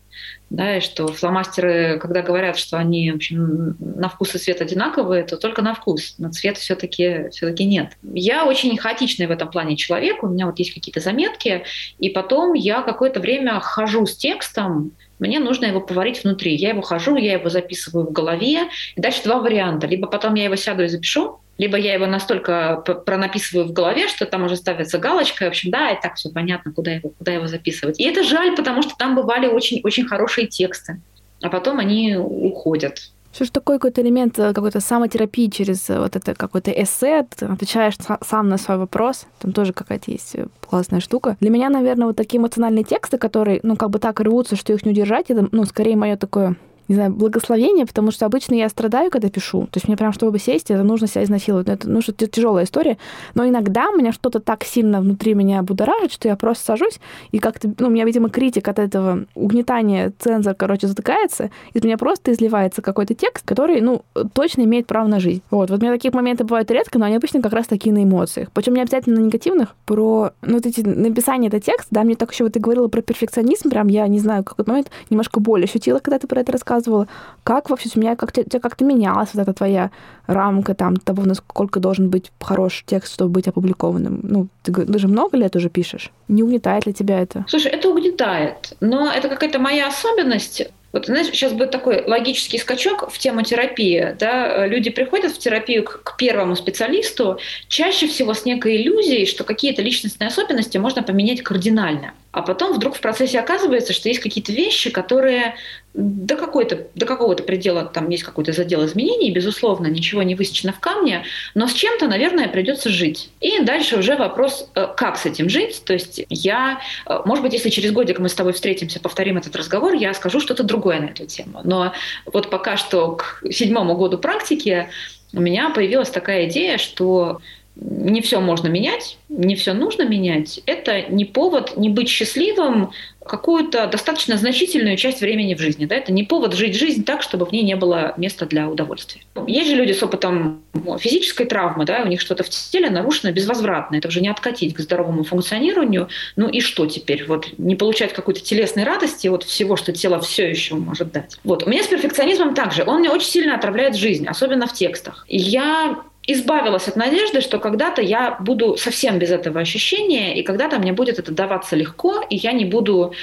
да, и что фломастеры, когда говорят, что они в общем, на вкус и цвет одинаковые, то только на вкус, на цвет все-таки все нет. Я очень хаотичный в этом плане человек, у меня вот есть какие-то заметки, и потом я какое-то время хожу с текстом, мне нужно его поварить внутри. Я его хожу, я его записываю в голове. И дальше два варианта. Либо потом я его сяду и запишу, либо я его настолько пронаписываю в голове, что там уже ставится галочка, в общем, да, и так все понятно, куда его, куда его записывать. И это жаль, потому что там бывали очень-очень хорошие тексты, а потом они уходят. Что ж такой какой-то элемент э, какой-то самотерапии через э, вот это какой-то эссе, отвечаешь сам на свой вопрос, там тоже какая-то есть э, классная штука. Для меня, наверное, вот такие эмоциональные тексты, которые, ну, как бы так рвутся, что их не удержать, это, ну, скорее мое такое не знаю, благословение, потому что обычно я страдаю, когда пишу. То есть мне прям, чтобы сесть, это нужно себя изнасиловать. Это ну, что тяжелая история. Но иногда у меня что-то так сильно внутри меня будоражит, что я просто сажусь, и как-то, ну, у меня, видимо, критик от этого угнетания, цензор, короче, затыкается, из меня просто изливается какой-то текст, который, ну, точно имеет право на жизнь. Вот. Вот у меня такие моменты бывают редко, но они обычно как раз такие на эмоциях. Причем не обязательно на негативных, про, ну, вот эти написание этого текста, да, мне так еще вот ты говорила про перфекционизм, прям я не знаю, какой момент немножко боль ощутила, когда ты про это рассказывала, рассказывала, как вообще у меня как-то как-то менялась вот эта твоя рамка там того, насколько должен быть хороший текст, чтобы быть опубликованным. Ну, ты, ты же много лет уже пишешь. Не угнетает ли тебя это? Слушай, это угнетает, но это какая-то моя особенность. Вот, знаешь, сейчас будет такой логический скачок в тему терапии. Да? Люди приходят в терапию к, к первому специалисту чаще всего с некой иллюзией, что какие-то личностные особенности можно поменять кардинально. А потом вдруг в процессе оказывается, что есть какие-то вещи, которые до, какой-то, до какого-то предела, там есть какой-то задел изменений, безусловно, ничего не высечено в камне, но с чем-то, наверное, придется жить. И дальше уже вопрос, э, как с этим жить. То есть я, э, может быть, если через годик мы с тобой встретимся, повторим этот разговор, я скажу что-то другое на эту тему. Но вот пока что к седьмому году практики у меня появилась такая идея, что не все можно менять, не все нужно менять, это не повод не быть счастливым какую-то достаточно значительную часть времени в жизни. Да? Это не повод жить жизнь так, чтобы в ней не было места для удовольствия. Есть же люди с опытом физической травмы, да, у них что-то в теле нарушено безвозвратно. Это уже не откатить к здоровому функционированию. Ну и что теперь? Вот не получать какой-то телесной радости от всего, что тело все еще может дать. Вот. У меня с перфекционизмом также. Он мне очень сильно отравляет жизнь, особенно в текстах. Я избавилась от надежды, что когда-то я буду совсем без этого ощущения, и когда-то мне будет это даваться легко, и я не буду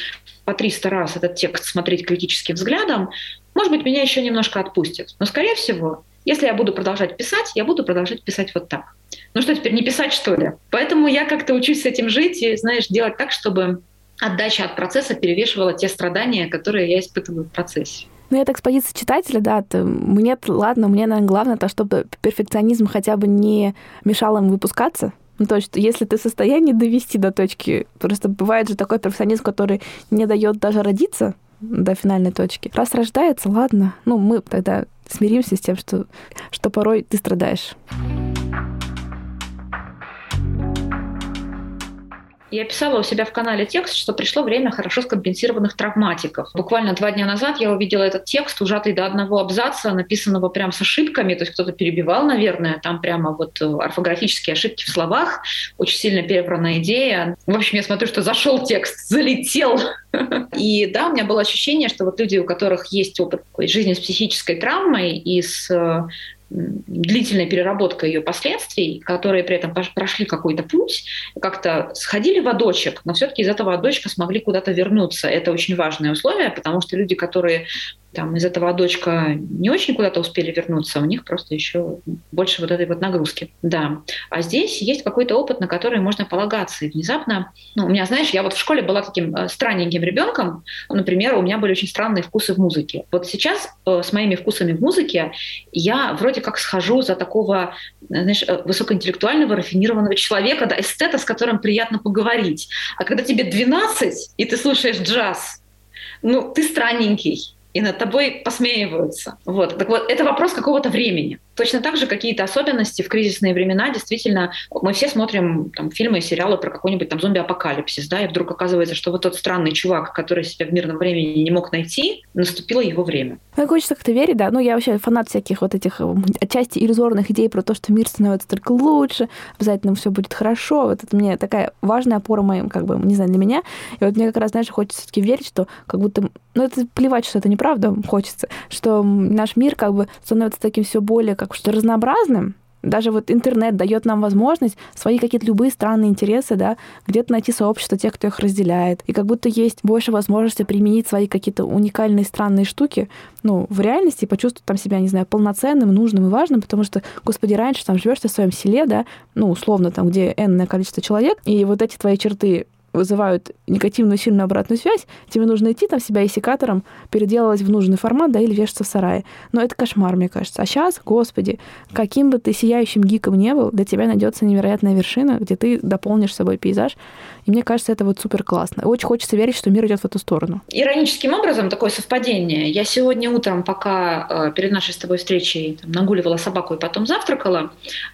по 300 раз этот текст смотреть критическим взглядом, может быть, меня еще немножко отпустит. Но, скорее всего, если я буду продолжать писать, я буду продолжать писать вот так. Ну что, теперь не писать, что ли? Поэтому я как-то учусь с этим жить и, знаешь, делать так, чтобы отдача от процесса перевешивала те страдания, которые я испытываю в процессе. Ну, я так с позиции читателя, да, то мне, ладно, мне, наверное, главное то, чтобы перфекционизм хотя бы не мешал им выпускаться. Ну, то есть, если ты в состоянии довести до точки, просто бывает же такой перфекционизм, который не дает даже родиться до финальной точки. Раз рождается, ладно, ну, мы тогда смиримся с тем, что, что порой ты страдаешь. Я писала у себя в канале текст, что пришло время хорошо скомпенсированных травматиков. Буквально два дня назад я увидела этот текст, ужатый до одного абзаца, написанного прям с ошибками, то есть кто-то перебивал, наверное, там прямо вот э, орфографические ошибки в словах, очень сильно перебранная идея. В общем, я смотрю, что зашел текст, залетел. [laughs] И да, у меня было ощущение, что вот люди, у которых есть опыт жизни с психической травмой и с э, длительная переработка ее последствий, которые при этом прошли какой-то путь, как-то сходили в одочек, но все-таки из этого одочка смогли куда-то вернуться. Это очень важное условие, потому что люди, которые там из этого дочка не очень куда-то успели вернуться, у них просто еще больше вот этой вот нагрузки. Да. А здесь есть какой-то опыт, на который можно полагаться. И внезапно, ну, у меня, знаешь, я вот в школе была таким э, странненьким ребенком. Например, у меня были очень странные вкусы в музыке. Вот сейчас э, с моими вкусами в музыке я вроде как схожу за такого, э, знаешь, высокоинтеллектуального, рафинированного человека, да, эстета, с которым приятно поговорить. А когда тебе 12, и ты слушаешь джаз, ну, ты странненький и над тобой посмеиваются. Вот. Так вот, это вопрос какого-то времени. Точно так же какие-то особенности в кризисные времена. Действительно, мы все смотрим там, фильмы и сериалы про какой-нибудь там зомби-апокалипсис, да, и вдруг оказывается, что вот тот странный чувак, который себя в мирном времени не мог найти, наступило его время. Ну, хочется как-то верить, да. Ну, я вообще фанат всяких вот этих отчасти иллюзорных идей про то, что мир становится только лучше, обязательно все будет хорошо. Вот это мне такая важная опора моим, как бы, не знаю, для меня. И вот мне как раз, знаешь, хочется все-таки верить, что как будто... Ну, это плевать, что это неправда, хочется, что наш мир как бы становится таким все более как что разнообразным, даже вот интернет дает нам возможность свои какие-то любые странные интересы, да, где-то найти сообщество тех, кто их разделяет. И как будто есть больше возможности применить свои какие-то уникальные странные штуки, ну, в реальности и почувствовать там себя, не знаю, полноценным, нужным и важным, потому что, господи, раньше там живешь ты в своем селе, да, ну, условно, там, где энное количество человек, и вот эти твои черты вызывают негативную сильную обратную связь, тебе нужно идти там себя иссякатором, переделывать в нужный формат, да, или вешаться в сарае. Но это кошмар, мне кажется. А сейчас, господи, каким бы ты сияющим гиком не был, для тебя найдется невероятная вершина, где ты дополнишь собой пейзаж. И мне кажется, это вот супер классно. Очень хочется верить, что мир идет в эту сторону. Ироническим образом такое совпадение. Я сегодня утром, пока э, перед нашей с тобой встречей там, нагуливала собаку и потом завтракала,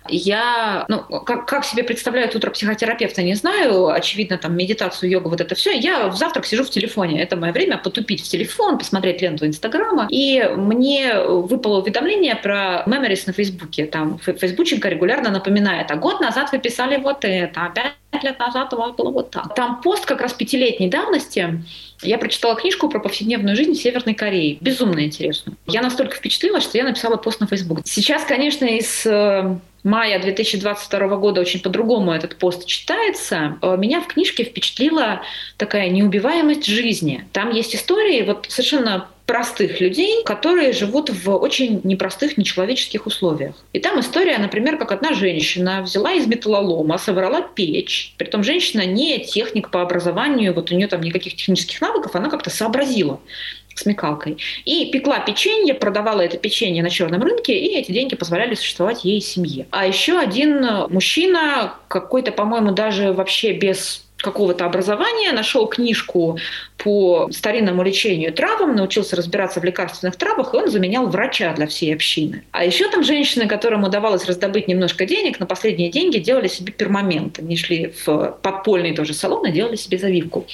я, ну, как, как себе представляют утро психотерапевта, не знаю. Очевидно, там медитацию, йогу, вот это все. Я в завтрак сижу в телефоне. Это мое время потупить в телефон, посмотреть ленту Инстаграма. И мне выпало уведомление про Memories на Фейсбуке. Там Фейсбученко регулярно напоминает, а год назад вы писали вот это, опять лет назад у вас было вот так. Там пост как раз пятилетней давности. Я прочитала книжку про повседневную жизнь в Северной Корее. Безумно интересно. Я настолько впечатлилась, что я написала пост на Facebook. Сейчас, конечно, из э, мая 2022 года очень по-другому этот пост читается. Э, меня в книжке впечатлила такая неубиваемость жизни. Там есть истории вот совершенно простых людей, которые живут в очень непростых, нечеловеческих условиях. И там история, например, как одна женщина взяла из металлолома, собрала печь. Притом женщина не техник по образованию, вот у нее там никаких технических навыков, она как-то сообразила смекалкой. И пекла печенье, продавала это печенье на черном рынке, и эти деньги позволяли существовать ей и семье. А еще один мужчина, какой-то, по-моему, даже вообще без какого-то образования, нашел книжку по старинному лечению травам, научился разбираться в лекарственных травах, и он заменял врача для всей общины. А еще там женщины, которым удавалось раздобыть немножко денег, на последние деньги делали себе пермамент. Они шли в подпольный тоже салон и делали себе завивку.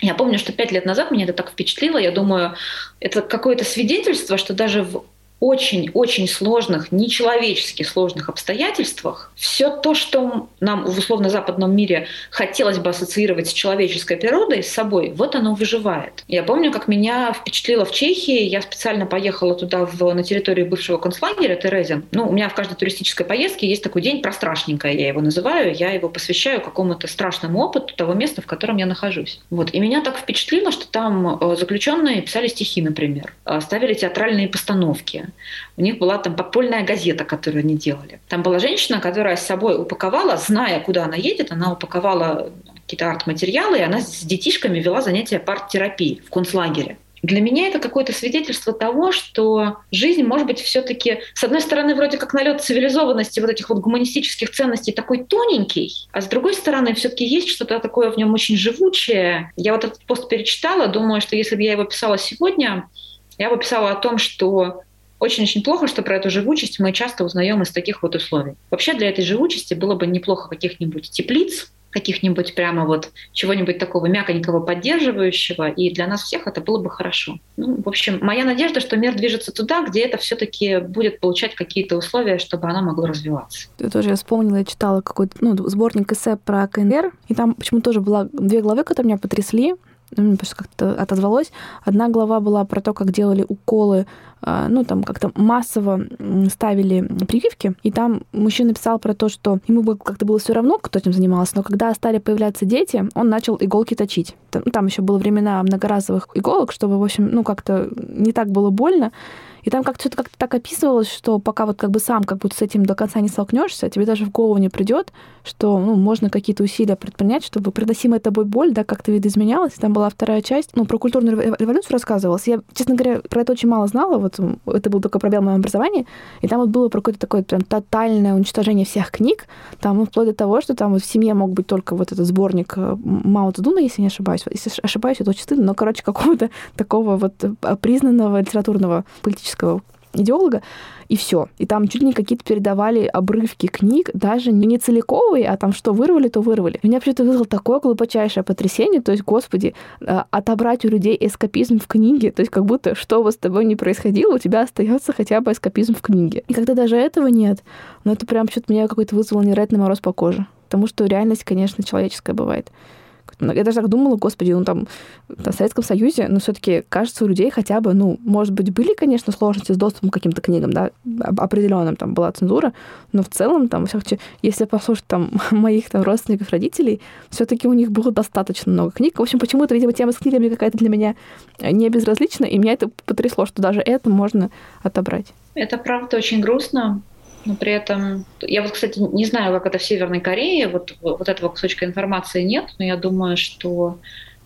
Я помню, что пять лет назад меня это так впечатлило. Я думаю, это какое-то свидетельство, что даже в очень-очень сложных, нечеловечески сложных обстоятельствах все то, что нам в условно-западном мире хотелось бы ассоциировать с человеческой природой, с собой, вот оно выживает. Я помню, как меня впечатлило в Чехии. Я специально поехала туда, в, на территорию бывшего концлагеря Терезин. Ну, у меня в каждой туристической поездке есть такой день про страшненькое, я его называю. Я его посвящаю какому-то страшному опыту того места, в котором я нахожусь. Вот. И меня так впечатлило, что там э, заключенные писали стихи, например, э, ставили театральные постановки, у них была там подпольная газета, которую они делали. Там была женщина, которая с собой упаковала, зная, куда она едет, она упаковала какие-то арт-материалы, и она с детишками вела занятия парт-терапии в концлагере. Для меня это какое-то свидетельство того, что жизнь, может быть, все-таки, с одной стороны, вроде как налет цивилизованности, вот этих вот гуманистических ценностей такой тоненький, а с другой стороны, все-таки есть что-то такое в нем очень живучее. Я вот этот пост перечитала, думаю, что если бы я его писала сегодня, я бы писала о том, что очень-очень плохо, что про эту живучесть мы часто узнаем из таких вот условий. Вообще для этой живучести было бы неплохо каких-нибудь теплиц, каких-нибудь прямо вот чего-нибудь такого мягонького, поддерживающего, и для нас всех это было бы хорошо. Ну, в общем, моя надежда, что мир движется туда, где это все-таки будет получать какие-то условия, чтобы оно могло развиваться. Это тоже я вспомнила, я читала какой-то ну, сборник эссе про КНР, и там почему тоже было две главы, которые меня потрясли. Ну, просто как-то отозвалось. Одна глава была про то, как делали уколы, а, ну, там как-то массово ставили прививки, и там мужчина писал про то, что ему бы как-то было все равно, кто этим занимался, но когда стали появляться дети, он начал иголки точить. Там, там еще было времена многоразовых иголок, чтобы, в общем, ну, как-то не так было больно. И там как-то как-то так описывалось, что пока вот как бы сам как будто с этим до конца не столкнешься, тебе даже в голову не придет, что ну, можно какие-то усилия предпринять, чтобы приносимая тобой боль, да, как-то видоизменялась. Там была вторая часть, ну, про культурную революцию рассказывалась. Я, честно говоря, про это очень мало знала, вот это был только пробел в моем образовании, и там вот было про какое-то такое прям тотальное уничтожение всех книг, там ну, вплоть до того, что там вот в семье мог быть только вот этот сборник э, Мао Цзэдуна, если не ошибаюсь. Если ошибаюсь, это очень стыдно, но, короче, [laughs] какого-то такого вот э, признанного литературного политического политического идеолога, и все. И там чуть ли не какие-то передавали обрывки книг, даже не целиковые, а там что вырвали, то вырвали. Меня почему-то вызвало такое глубочайшее потрясение, то есть, господи, а, отобрать у людей эскапизм в книге, то есть как будто что бы с тобой ни происходило, у тебя остается хотя бы эскапизм в книге. И когда даже этого нет, ну это прям что-то меня какой-то вызвало невероятный мороз по коже. Потому что реальность, конечно, человеческая бывает Я даже так думала, господи, ну там, в Советском Союзе, но все таки кажется, у людей хотя бы, ну, может быть, были, конечно, сложности с доступом к каким-то книгам, да, определенным там была цензура, но в целом там, если послушать там [laughs] моих там родственников, родителей, все таки у них было достаточно много книг. В общем, почему-то, видимо, тема с книгами какая-то для меня не безразлична, и меня это потрясло, что даже это можно отобрать. Это правда очень грустно, но при этом, я вот, кстати, не знаю, как это в Северной Корее, вот, вот этого кусочка информации нет, но я думаю, что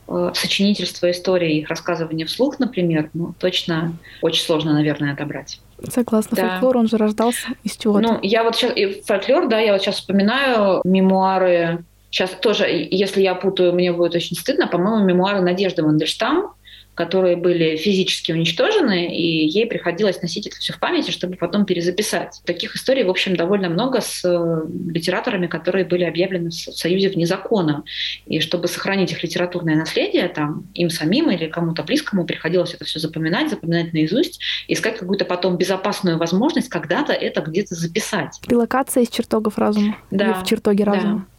э, сочинительство истории, их рассказывание вслух, например, ну, точно очень сложно, наверное, отобрать. Согласна. Да. Фольклор, он же рождался из чего-то. Ну, я вот сейчас, и фольклор, да, я вот сейчас вспоминаю мемуары, сейчас тоже, если я путаю, мне будет очень стыдно, по-моему, мемуары Надежды Мандельштам, которые были физически уничтожены, и ей приходилось носить это все в памяти, чтобы потом перезаписать. Таких историй, в общем, довольно много с э, литераторами, которые были объявлены в Союзе вне закона. И чтобы сохранить их литературное наследие, там, им самим или кому-то близкому приходилось это все запоминать, запоминать наизусть, искать какую-то потом безопасную возможность когда-то это где-то записать. Релокация из чертогов разума. Да. Или в чертоге разума. Да.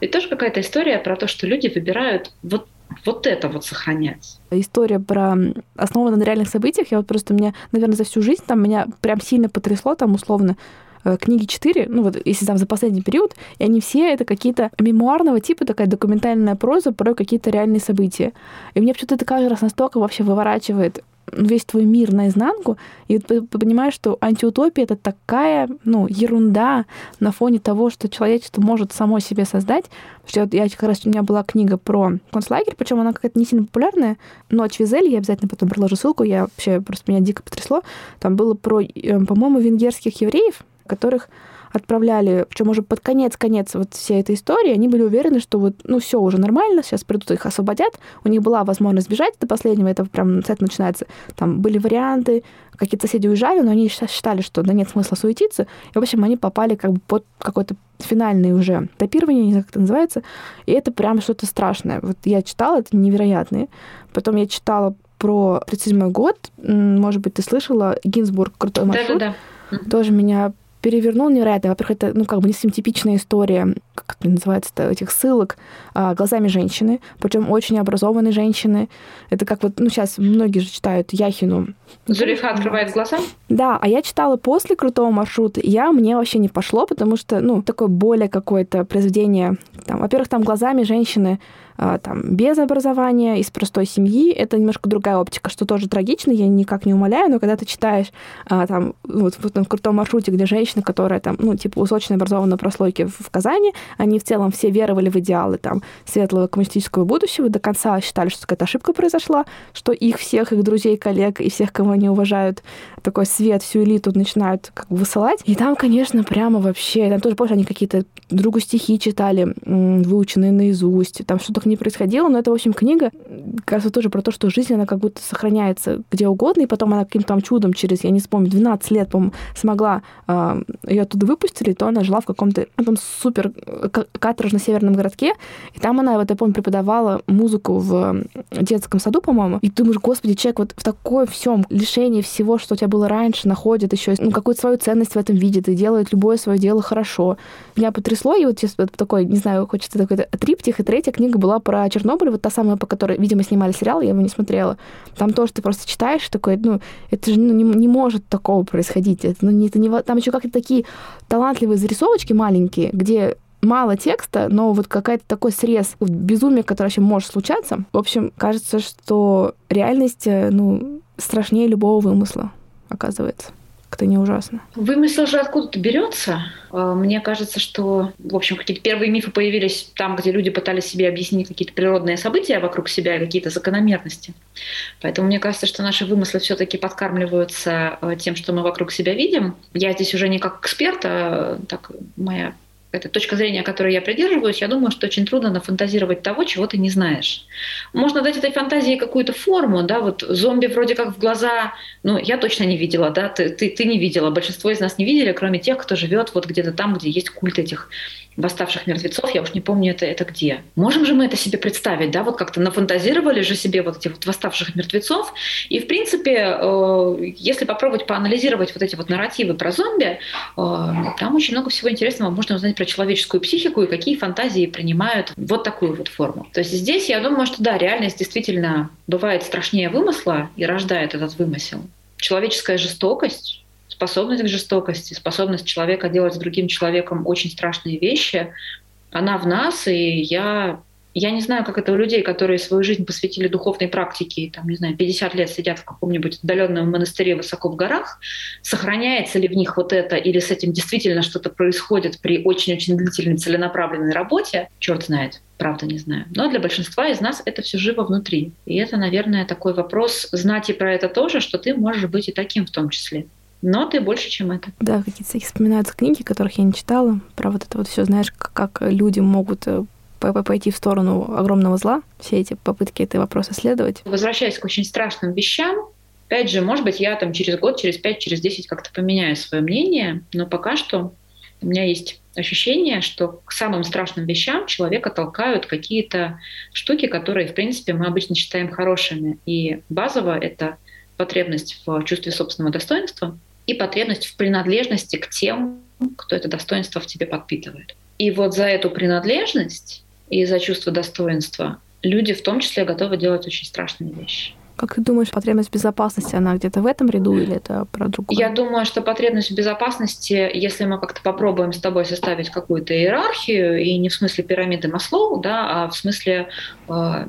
И тоже какая-то история про то, что люди выбирают вот вот это вот сохранять. История про основана на реальных событиях. Я вот просто меня, наверное, за всю жизнь там меня прям сильно потрясло, там условно э, книги четыре, ну вот если там за последний период, и они все это какие-то мемуарного типа, такая документальная проза про какие-то реальные события. И мне почему-то это каждый раз настолько вообще выворачивает весь твой мир наизнанку, и ты понимаешь, что антиутопия — это такая, ну, ерунда на фоне того, что человечество может само себе создать. Что я, как раз у меня была книга про концлагерь, причем она какая-то не сильно популярная, но Чвизель, я обязательно потом приложу ссылку, я вообще просто меня дико потрясло. Там было про, э, по-моему, венгерских евреев, которых отправляли, причем уже под конец-конец вот всей этой истории, они были уверены, что вот, ну, все уже нормально, сейчас придут, их освободят. У них была возможность сбежать до последнего, это прям с этого начинается. Там были варианты, какие-то соседи уезжали, но они считали, что да нет смысла суетиться. И, в общем, они попали как бы под какой-то финальный уже топирование, не знаю, как это называется. И это прям что-то страшное. Вот я читала, это невероятное. Потом я читала про 37 год. Может быть, ты слышала Гинзбург «Крутой маршрут». Да, да, да. Тоже меня перевернул невероятно. Во-первых, это, ну, как бы не совсем типичная история, как называется, этих ссылок а, глазами женщины, причем очень образованной женщины. Это как вот, ну, сейчас многие же читают Яхину. Зулейха открывает глаза? Да, а я читала после крутого маршрута, и я мне вообще не пошло, потому что, ну, такое более какое-то произведение. Там, во-первых, там глазами женщины там, без образования, из простой семьи, это немножко другая оптика, что тоже трагично, я никак не умоляю, но когда ты читаешь а, там, вот, в этом крутом маршруте, где женщина, которая там, ну, типа, усочно образованной прослойки в, Казани, они в целом все веровали в идеалы там светлого коммунистического будущего, до конца считали, что какая-то ошибка произошла, что их всех, их друзей, коллег и всех, кого они уважают, такой свет, всю элиту начинают как бы высылать. И там, конечно, прямо вообще, там тоже, помнишь, они какие-то другу стихи читали, выученные наизусть, там что-то не происходило, но это, в общем, книга, кажется, тоже про то, что жизнь, она как будто сохраняется где угодно, и потом она каким-то там чудом через, я не вспомню, 12 лет, по-моему, смогла, э, ее оттуда выпустили, то она жила в каком-то там супер каторжно-северном городке, и там она, вот я помню, преподавала музыку в детском саду, по-моему, и ты думаешь, господи, человек вот в такой всем лишении всего, что у тебя было раньше, находит еще ну, какую-то свою ценность в этом видит и делает любое свое дело хорошо. Меня потрясло, и вот сейчас такой, не знаю, хочется такой триптих, и третья книга была про Чернобыль, вот та самая, по которой, видимо, снимали сериал, я его не смотрела. Там тоже ты просто читаешь такой, ну, это же ну, не, не может такого происходить. Это, ну, не, это не, там еще как-то такие талантливые зарисовочки маленькие, где мало текста, но вот какая-то такой срез безумия, который вообще может случаться. В общем, кажется, что реальность, э, ну, страшнее любого вымысла, оказывается как-то не ужасно. Вымысел же откуда-то берется. А, мне кажется, что, в общем, какие-то первые мифы появились там, где люди пытались себе объяснить какие-то природные события вокруг себя, какие-то закономерности. Поэтому мне кажется, что наши вымыслы все-таки подкармливаются а, тем, что мы вокруг себя видим. Я здесь уже не как эксперт, а так моя это точка зрения, которой я придерживаюсь, я думаю, что очень трудно нафантазировать того, чего ты не знаешь. Можно дать этой фантазии какую-то форму, да, вот зомби вроде как в глаза, ну, я точно не видела, да, ты, ты, ты не видела, большинство из нас не видели, кроме тех, кто живет вот где-то там, где есть культ этих восставших мертвецов, я уж не помню, это, это где. Можем же мы это себе представить, да, вот как-то нафантазировали же себе вот этих вот восставших мертвецов, и, в принципе, э, если попробовать поанализировать вот эти вот нарративы про зомби, э, там очень много всего интересного можно узнать про человеческую психику и какие фантазии принимают вот такую вот форму. То есть здесь я думаю, что да, реальность действительно бывает страшнее вымысла и рождает этот вымысел. Человеческая жестокость способность к жестокости, способность человека делать с другим человеком очень страшные вещи, она в нас, и я я не знаю, как это у людей, которые свою жизнь посвятили духовной практике, и, там, не знаю, 50 лет сидят в каком-нибудь отдаленном монастыре высоко в горах, сохраняется ли в них вот это, или с этим действительно что-то происходит при очень-очень длительной целенаправленной работе, черт знает, правда не знаю. Но для большинства из нас это все живо внутри. И это, наверное, такой вопрос, знать и про это тоже, что ты можешь быть и таким в том числе но ты больше, чем это. Да, какие-то всякие вспоминаются книги, которых я не читала, про вот это вот все, знаешь, как, как люди могут э, пойти в сторону огромного зла, все эти попытки этой вопрос исследовать. Возвращаясь к очень страшным вещам, опять же, может быть, я там через год, через пять, через десять как-то поменяю свое мнение, но пока что у меня есть ощущение, что к самым страшным вещам человека толкают какие-то штуки, которые, в принципе, мы обычно считаем хорошими. И базово это потребность в чувстве собственного достоинства, и потребность в принадлежности к тем, кто это достоинство в тебе подпитывает. И вот за эту принадлежность и за чувство достоинства люди в том числе готовы делать очень страшные вещи. Как ты думаешь, потребность в безопасности, она где-то в этом ряду или это про другое? Я думаю, что потребность в безопасности, если мы как-то попробуем с тобой составить какую-то иерархию, и не в смысле пирамиды Маслоу, да, а в смысле, э,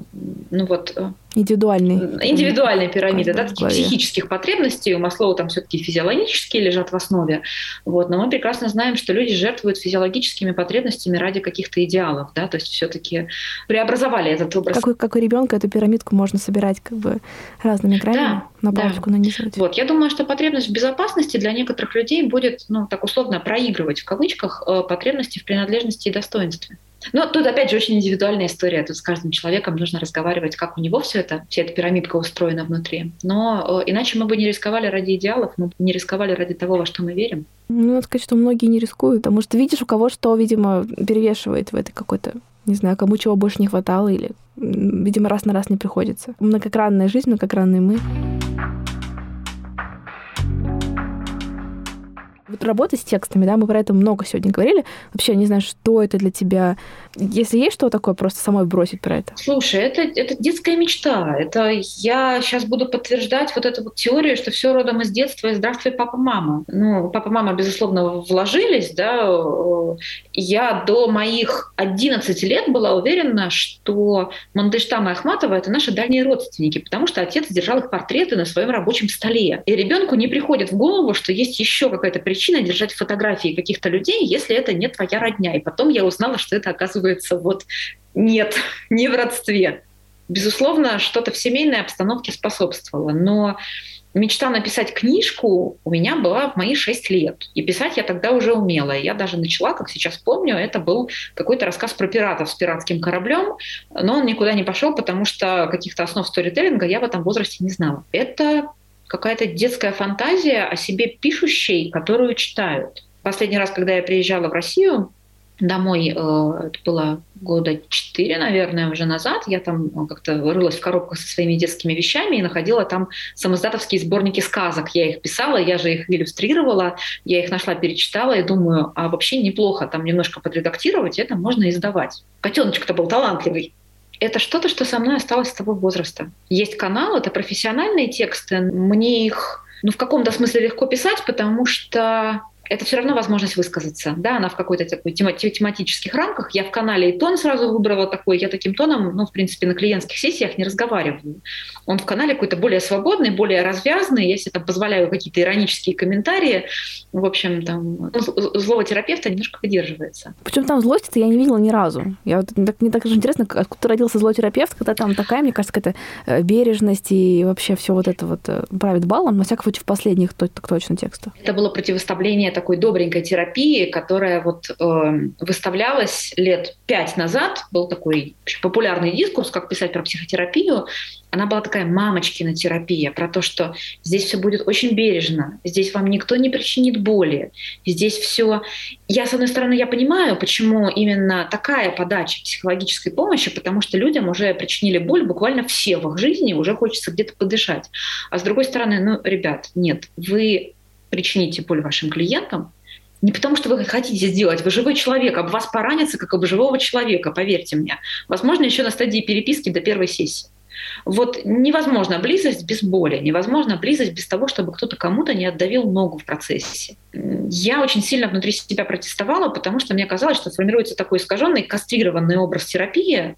ну вот, Индивидуальные. Индивидуальные пирамиды, да, таких психических потребностей. У Маслоу там все-таки физиологические лежат в основе. Вот. Но мы прекрасно знаем, что люди жертвуют физиологическими потребностями ради каких-то идеалов. Да? То есть все-таки преобразовали этот образ. Как, как у ребенка эту пирамидку можно собирать как бы разными краями, да, на палочку да. нанизывать. Вот. Я думаю, что потребность в безопасности для некоторых людей будет, ну, так условно, проигрывать в кавычках э, потребности в принадлежности и достоинстве. Но тут, опять же, очень индивидуальная история. Тут с каждым человеком нужно разговаривать, как у него все это, вся эта пирамидка устроена внутри. Но э, иначе мы бы не рисковали ради идеалов, мы бы не рисковали ради того, во что мы верим. Ну, надо сказать, что многие не рискуют, потому что видишь, у кого что, видимо, перевешивает в этой какой-то не знаю, кому чего больше не хватало или, видимо, раз на раз не приходится. Многокранная жизнь, многокранные мы. Вот работа с текстами, да, мы про это много сегодня говорили. Вообще, не знаю, что это для тебя. Если есть что такое, просто самой бросить про это. Слушай, это, это детская мечта. Это я сейчас буду подтверждать вот эту вот теорию, что все родом из детства, и здравствуй, папа-мама. Ну, папа-мама, безусловно, вложились, да. Я до моих 11 лет была уверена, что Мандельштам и Ахматова — это наши дальние родственники, потому что отец держал их портреты на своем рабочем столе. И ребенку не приходит в голову, что есть еще какая-то причина держать фотографии каких-то людей, если это не твоя родня. И потом я узнала, что это, оказывается, вот нет, [laughs] не в родстве. Безусловно, что-то в семейной обстановке способствовало, но мечта написать книжку у меня была в мои шесть лет. И писать я тогда уже умела. Я даже начала, как сейчас помню, это был какой-то рассказ про пиратов с пиратским кораблем, но он никуда не пошел, потому что каких-то основ сторителлинга я в этом возрасте не знала. Это какая-то детская фантазия о себе пишущей, которую читают. Последний раз, когда я приезжала в Россию, домой, э, это было года четыре, наверное, уже назад, я там э, как-то рылась в коробках со своими детскими вещами и находила там самоздатовские сборники сказок. Я их писала, я же их иллюстрировала, я их нашла, перечитала и думаю, а вообще неплохо там немножко подредактировать, это можно издавать. Котеночек-то был талантливый это что-то, что со мной осталось с того возраста. Есть канал, это профессиональные тексты. Мне их ну, в каком-то смысле легко писать, потому что это все равно возможность высказаться. Да, она в какой-то такой тематических рамках. Я в канале и тон сразу выбрала такой. Я таким тоном, ну, в принципе, на клиентских сессиях не разговариваю. Он в канале какой-то более свободный, более развязный. Я себе там позволяю какие-то иронические комментарии. В общем, там ну, злого терапевта немножко выдерживается. Причем там злости-то я не видела ни разу. Я вот, так, мне так же интересно, откуда родился злой терапевт, когда там такая, мне кажется, какая-то э, бережность и вообще все вот это вот э, правит балом, всяком случае, в последних точно текстах. Это было противоставление такой добренькой терапии, которая вот э, выставлялась лет пять назад. Был такой популярный дискурс, как писать про психотерапию. Она была такая мамочкина терапия про то, что здесь все будет очень бережно, здесь вам никто не причинит боли, здесь все. Я, с одной стороны, я понимаю, почему именно такая подача психологической помощи, потому что людям уже причинили боль буквально все в их жизни, уже хочется где-то подышать. А с другой стороны, ну, ребят, нет, вы причините боль вашим клиентам, не потому, что вы хотите сделать. Вы живой человек, об вас поранится, как об живого человека, поверьте мне. Возможно, еще на стадии переписки до первой сессии. Вот невозможно близость без боли, невозможно близость без того, чтобы кто-то кому-то не отдавил ногу в процессе. Я очень сильно внутри себя протестовала, потому что мне казалось, что формируется такой искаженный, кастрированный образ терапии,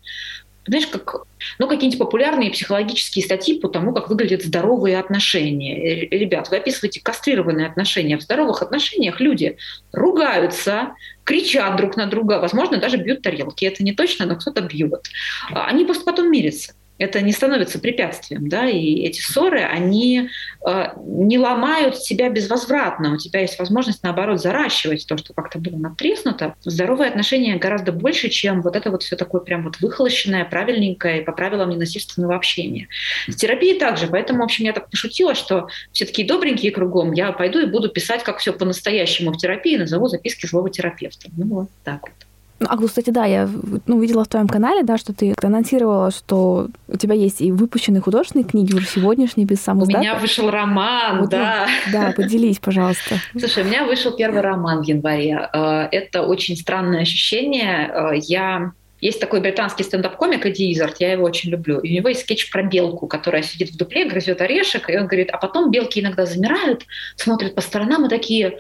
знаешь, как, ну, какие-нибудь популярные психологические статьи по тому, как выглядят здоровые отношения. Ребят, вы описываете кастрированные отношения. В здоровых отношениях люди ругаются, кричат друг на друга, возможно, даже бьют тарелки. Это не точно, но кто-то бьет. Они просто потом мирятся это не становится препятствием, да, и эти ссоры, они э, не ломают тебя безвозвратно, у тебя есть возможность, наоборот, заращивать то, что как-то было натреснуто. Здоровые отношения гораздо больше, чем вот это вот все такое прям вот выхолощенное, правильненькое, по правилам ненасильственного общения. С терапией также, поэтому, в общем, я так пошутила, что все такие добренькие кругом, я пойду и буду писать, как все по-настоящему в терапии, назову записки злого терапевта. Ну вот так вот. Ну, а, кстати, да, я ну, видела в твоем канале, да, что ты анонсировала, что у тебя есть и выпущенные художественные книги уже сегодняшние, без самого У меня вышел роман, вот, да. Ну, да, поделись, пожалуйста. [laughs] Слушай, у меня вышел первый роман в январе. Э, это очень странное ощущение. Э, я есть такой британский стендап-комик Эдди Изард, я его очень люблю. И у него есть скетч про белку, которая сидит в дупле, грызет орешек, и он говорит, а потом белки иногда замирают, смотрят по сторонам и такие,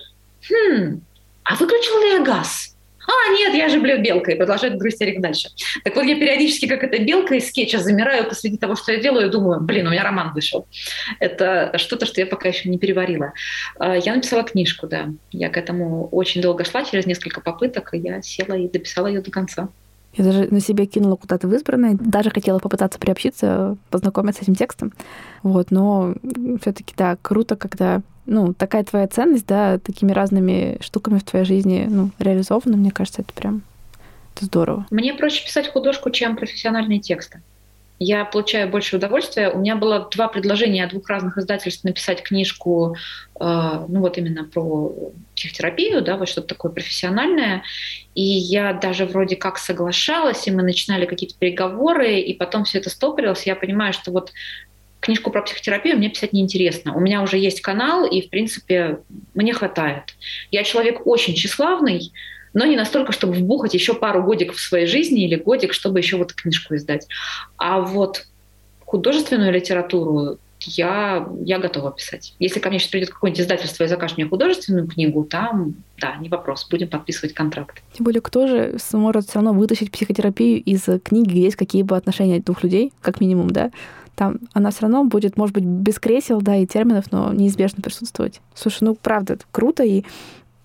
хм, а выключил ли я газ? А, нет, я же, блин, белка, и продолжает грызть орех дальше. Так вот, я периодически, как эта белка из скетча, замираю посреди того, что я делаю, и думаю, блин, у меня роман вышел. Это что-то, что я пока еще не переварила. А, я написала книжку, да. Я к этому очень долго шла, через несколько попыток, и я села и дописала ее до конца. Я даже на себе кинула куда-то в избранное, даже хотела попытаться приобщиться, познакомиться с этим текстом. Вот, но все-таки да, круто, когда ну, такая твоя ценность, да, такими разными штуками в твоей жизни ну, реализована, мне кажется, это прям это здорово. Мне проще писать художку, чем профессиональные тексты я получаю больше удовольствия. У меня было два предложения от двух разных издательств написать книжку, э, ну вот именно про психотерапию, да, вот что-то такое профессиональное. И я даже вроде как соглашалась, и мы начинали какие-то переговоры, и потом все это стопорилось. Я понимаю, что вот книжку про психотерапию мне писать неинтересно. У меня уже есть канал, и, в принципе, мне хватает. Я человек очень тщеславный, но не настолько, чтобы вбухать еще пару годиков в своей жизни или годик, чтобы еще вот книжку издать. А вот художественную литературу я, я готова писать. Если ко мне сейчас придет какое-нибудь издательство и закажет мне художественную книгу, там, да, не вопрос, будем подписывать контракт. Тем более, кто же сможет все равно вытащить психотерапию из книги, где есть какие бы отношения двух людей, как минимум, да? Там она все равно будет, может быть, без кресел, да, и терминов, но неизбежно присутствовать. Слушай, ну, правда, круто, и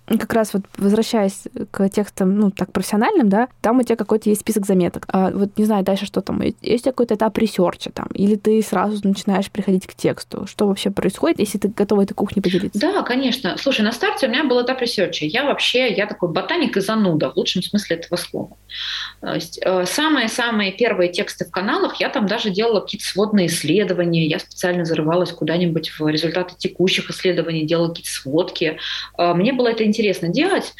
как раз вот возвращаясь к текстам, ну, так, профессиональным, да, там у тебя какой-то есть список заметок. А, вот не знаю дальше, что там. Есть какой-то этап ресерча там? Или ты сразу начинаешь приходить к тексту? Что вообще происходит, если ты готова этой кухней поделиться? Да, конечно. Слушай, на старте у меня был этап ресерча. Я вообще, я такой ботаник и зануда, в лучшем смысле этого слова. Э, самые-самые первые тексты в каналах, я там даже делала какие-то сводные исследования, я специально зарывалась куда-нибудь в результаты текущих исследований, делала какие-то сводки. Э, мне было это интересно делать.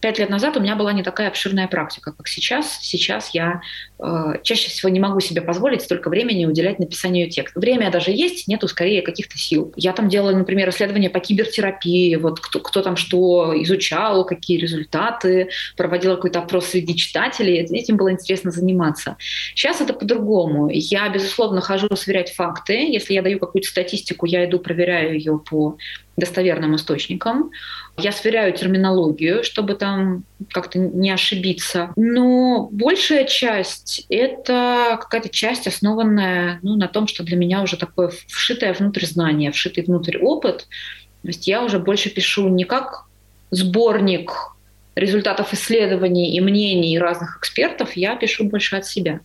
Пять лет назад у меня была не такая обширная практика, как сейчас. Сейчас я э, чаще всего не могу себе позволить столько времени уделять написанию текста. Время даже есть, нету скорее каких-то сил. Я там делала, например, исследования по кибертерапии, вот кто, кто там что изучал, какие результаты, проводила какой-то опрос среди читателей. Этим было интересно заниматься. Сейчас это по-другому. Я, безусловно, хожу сверять факты. Если я даю какую-то статистику, я иду, проверяю ее по достоверным источникам. Я сверяю терминологию, чтобы там как-то не ошибиться. Но большая часть — это какая-то часть, основанная ну, на том, что для меня уже такое вшитое внутрь знание, вшитый внутрь опыт. То есть я уже больше пишу не как сборник результатов исследований и мнений разных экспертов, я пишу больше от себя.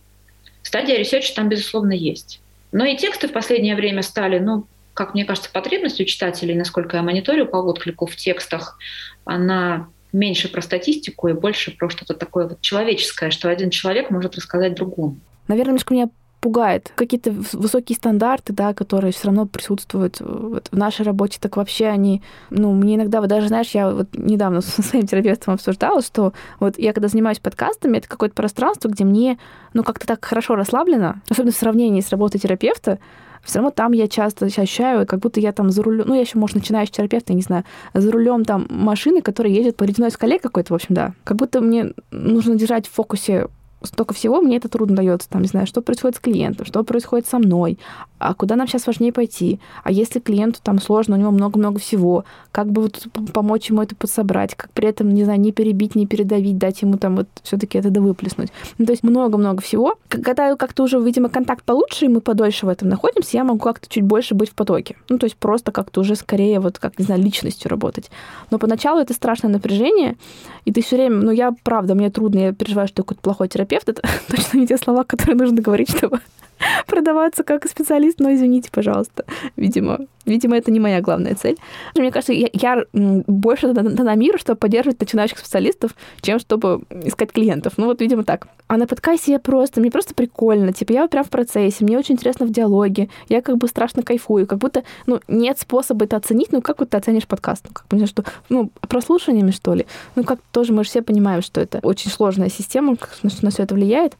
Стадия ресерча там, безусловно, есть. Но и тексты в последнее время стали, ну, как мне кажется, потребность у читателей, насколько я мониторю по отклику в текстах, она меньше про статистику и больше про что-то такое вот человеческое, что один человек может рассказать другому. Наверное, немножко меня пугает. Какие-то высокие стандарты, да, которые все равно присутствуют вот в нашей работе, так вообще они, ну, мне иногда, вот даже, знаешь, я вот недавно [laughs] со своим терапевтом обсуждала, что вот я когда занимаюсь подкастами, это какое-то пространство, где мне, ну, как-то так хорошо расслаблено, особенно в сравнении с работой терапевта, все равно там я часто ощущаю, как будто я там за рулем, ну, я еще, может, начинающий терапевт, я не знаю, за рулем там машины, которые ездят по ледяной скале какой-то, в общем, да. Как будто мне нужно держать в фокусе столько всего, мне это трудно дается. Там, не знаю, что происходит с клиентом, что происходит со мной, а куда нам сейчас важнее пойти, а если клиенту там сложно, у него много-много всего, как бы вот помочь ему это подсобрать, как при этом, не знаю, не перебить, не передавить, дать ему там вот все таки это довыплеснуть. Ну, то есть много-много всего. Когда как-то уже, видимо, контакт получше, и мы подольше в этом находимся, я могу как-то чуть больше быть в потоке. Ну, то есть просто как-то уже скорее вот, как, не знаю, личностью работать. Но поначалу это страшное напряжение, и ты все время, ну, я, правда, мне трудно, я переживаю, что я какой-то плохой терапевт, это [laughs] точно не те слова, которые нужно говорить, чтобы [laughs] продаваться как специалист, но извините, пожалуйста. Видимо, видимо, это не моя главная цель. Мне кажется, я, я больше дана миру, чтобы поддерживать начинающих специалистов, чем чтобы искать клиентов. Ну вот, видимо, так. А на подкасте я просто, мне просто прикольно. Типа, я вот прям в процессе, мне очень интересно в диалоге, я как бы страшно кайфую, как будто, ну, нет способа это оценить, ну, как вот ты оценишь подкаст? Ну, как бы, что, ну, прослушиваниями, что ли? Ну, как тоже мы же все понимаем, что это очень сложная система, как на все это влияет.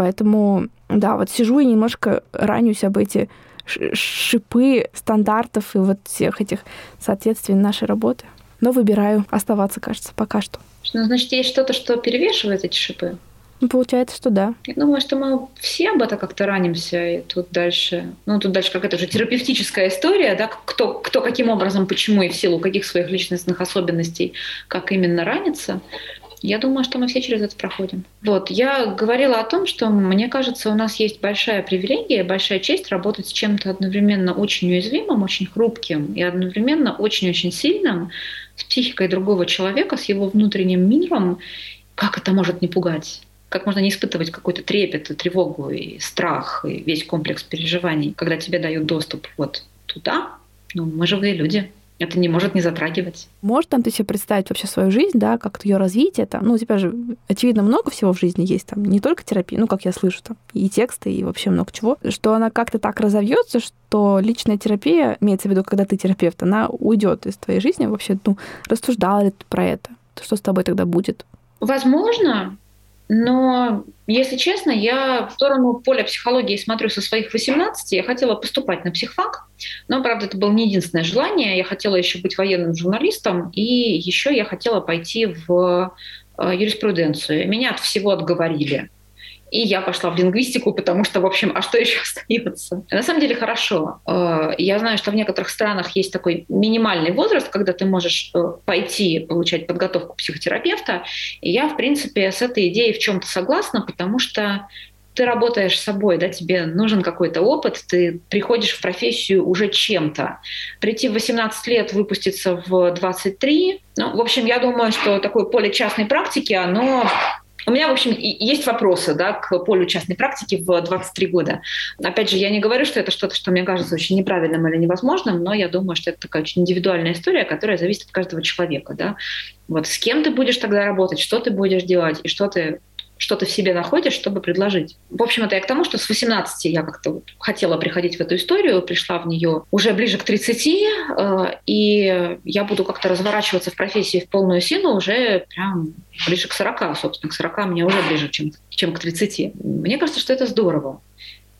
Поэтому, да, вот сижу и немножко ранюсь об эти шипы стандартов и вот всех этих соответствий нашей работы. Но выбираю оставаться, кажется, пока что. Ну, значит, есть что-то, что перевешивает эти шипы? Ну, получается, что да. Я думаю, что мы все об этом как-то ранимся, и тут дальше, ну, тут дальше какая-то уже терапевтическая история, да, кто, кто каким образом, почему и в силу каких своих личностных особенностей, как именно ранится. Я думаю, что мы все через это проходим. Вот, я говорила о том, что, мне кажется, у нас есть большая привилегия, большая честь работать с чем-то одновременно очень уязвимым, очень хрупким и одновременно очень-очень сильным, с психикой другого человека, с его внутренним миром. Как это может не пугать? Как можно не испытывать какой-то трепет, и тревогу и страх, и весь комплекс переживаний, когда тебе дают доступ вот туда? Ну, мы живые люди это не может не затрагивать. Может там ты себе представить вообще свою жизнь, да, как ее развитие там? Ну, у тебя же, очевидно, много всего в жизни есть там, не только терапия, ну, как я слышу, там, и тексты, и вообще много чего, что она как-то так разовьется, что личная терапия, имеется в виду, когда ты терапевт, она уйдет из твоей жизни. Вообще, ну, рассуждала ли ты про это? Что с тобой тогда будет? Возможно, но, если честно, я в сторону поля психологии смотрю со своих 18. Я хотела поступать на психфак, но, правда, это было не единственное желание. Я хотела еще быть военным журналистом, и еще я хотела пойти в э, юриспруденцию. Меня от всего отговорили. И я пошла в лингвистику, потому что, в общем, а что еще [laughs] остается? На самом деле хорошо. Э, я знаю, что в некоторых странах есть такой минимальный возраст, когда ты можешь э, пойти получать подготовку психотерапевта. И я, в принципе, с этой идеей в чем-то согласна, потому что ты работаешь с собой, да, тебе нужен какой-то опыт, ты приходишь в профессию уже чем-то. Прийти в 18 лет, выпуститься в 23, ну, в общем, я думаю, что такое поле частной практики, оно у меня, в общем, есть вопросы да, к полю частной практики в 23 года. Опять же, я не говорю, что это что-то, что мне кажется очень неправильным или невозможным, но я думаю, что это такая очень индивидуальная история, которая зависит от каждого человека. Да? Вот с кем ты будешь тогда работать, что ты будешь делать и что ты что ты в себе находишь, чтобы предложить. В общем, это я к тому, что с 18 я как-то хотела приходить в эту историю, пришла в нее уже ближе к 30, э, и я буду как-то разворачиваться в профессии в полную силу уже прям ближе к 40, собственно, к 40 мне уже ближе, чем, чем к 30. Мне кажется, что это здорово.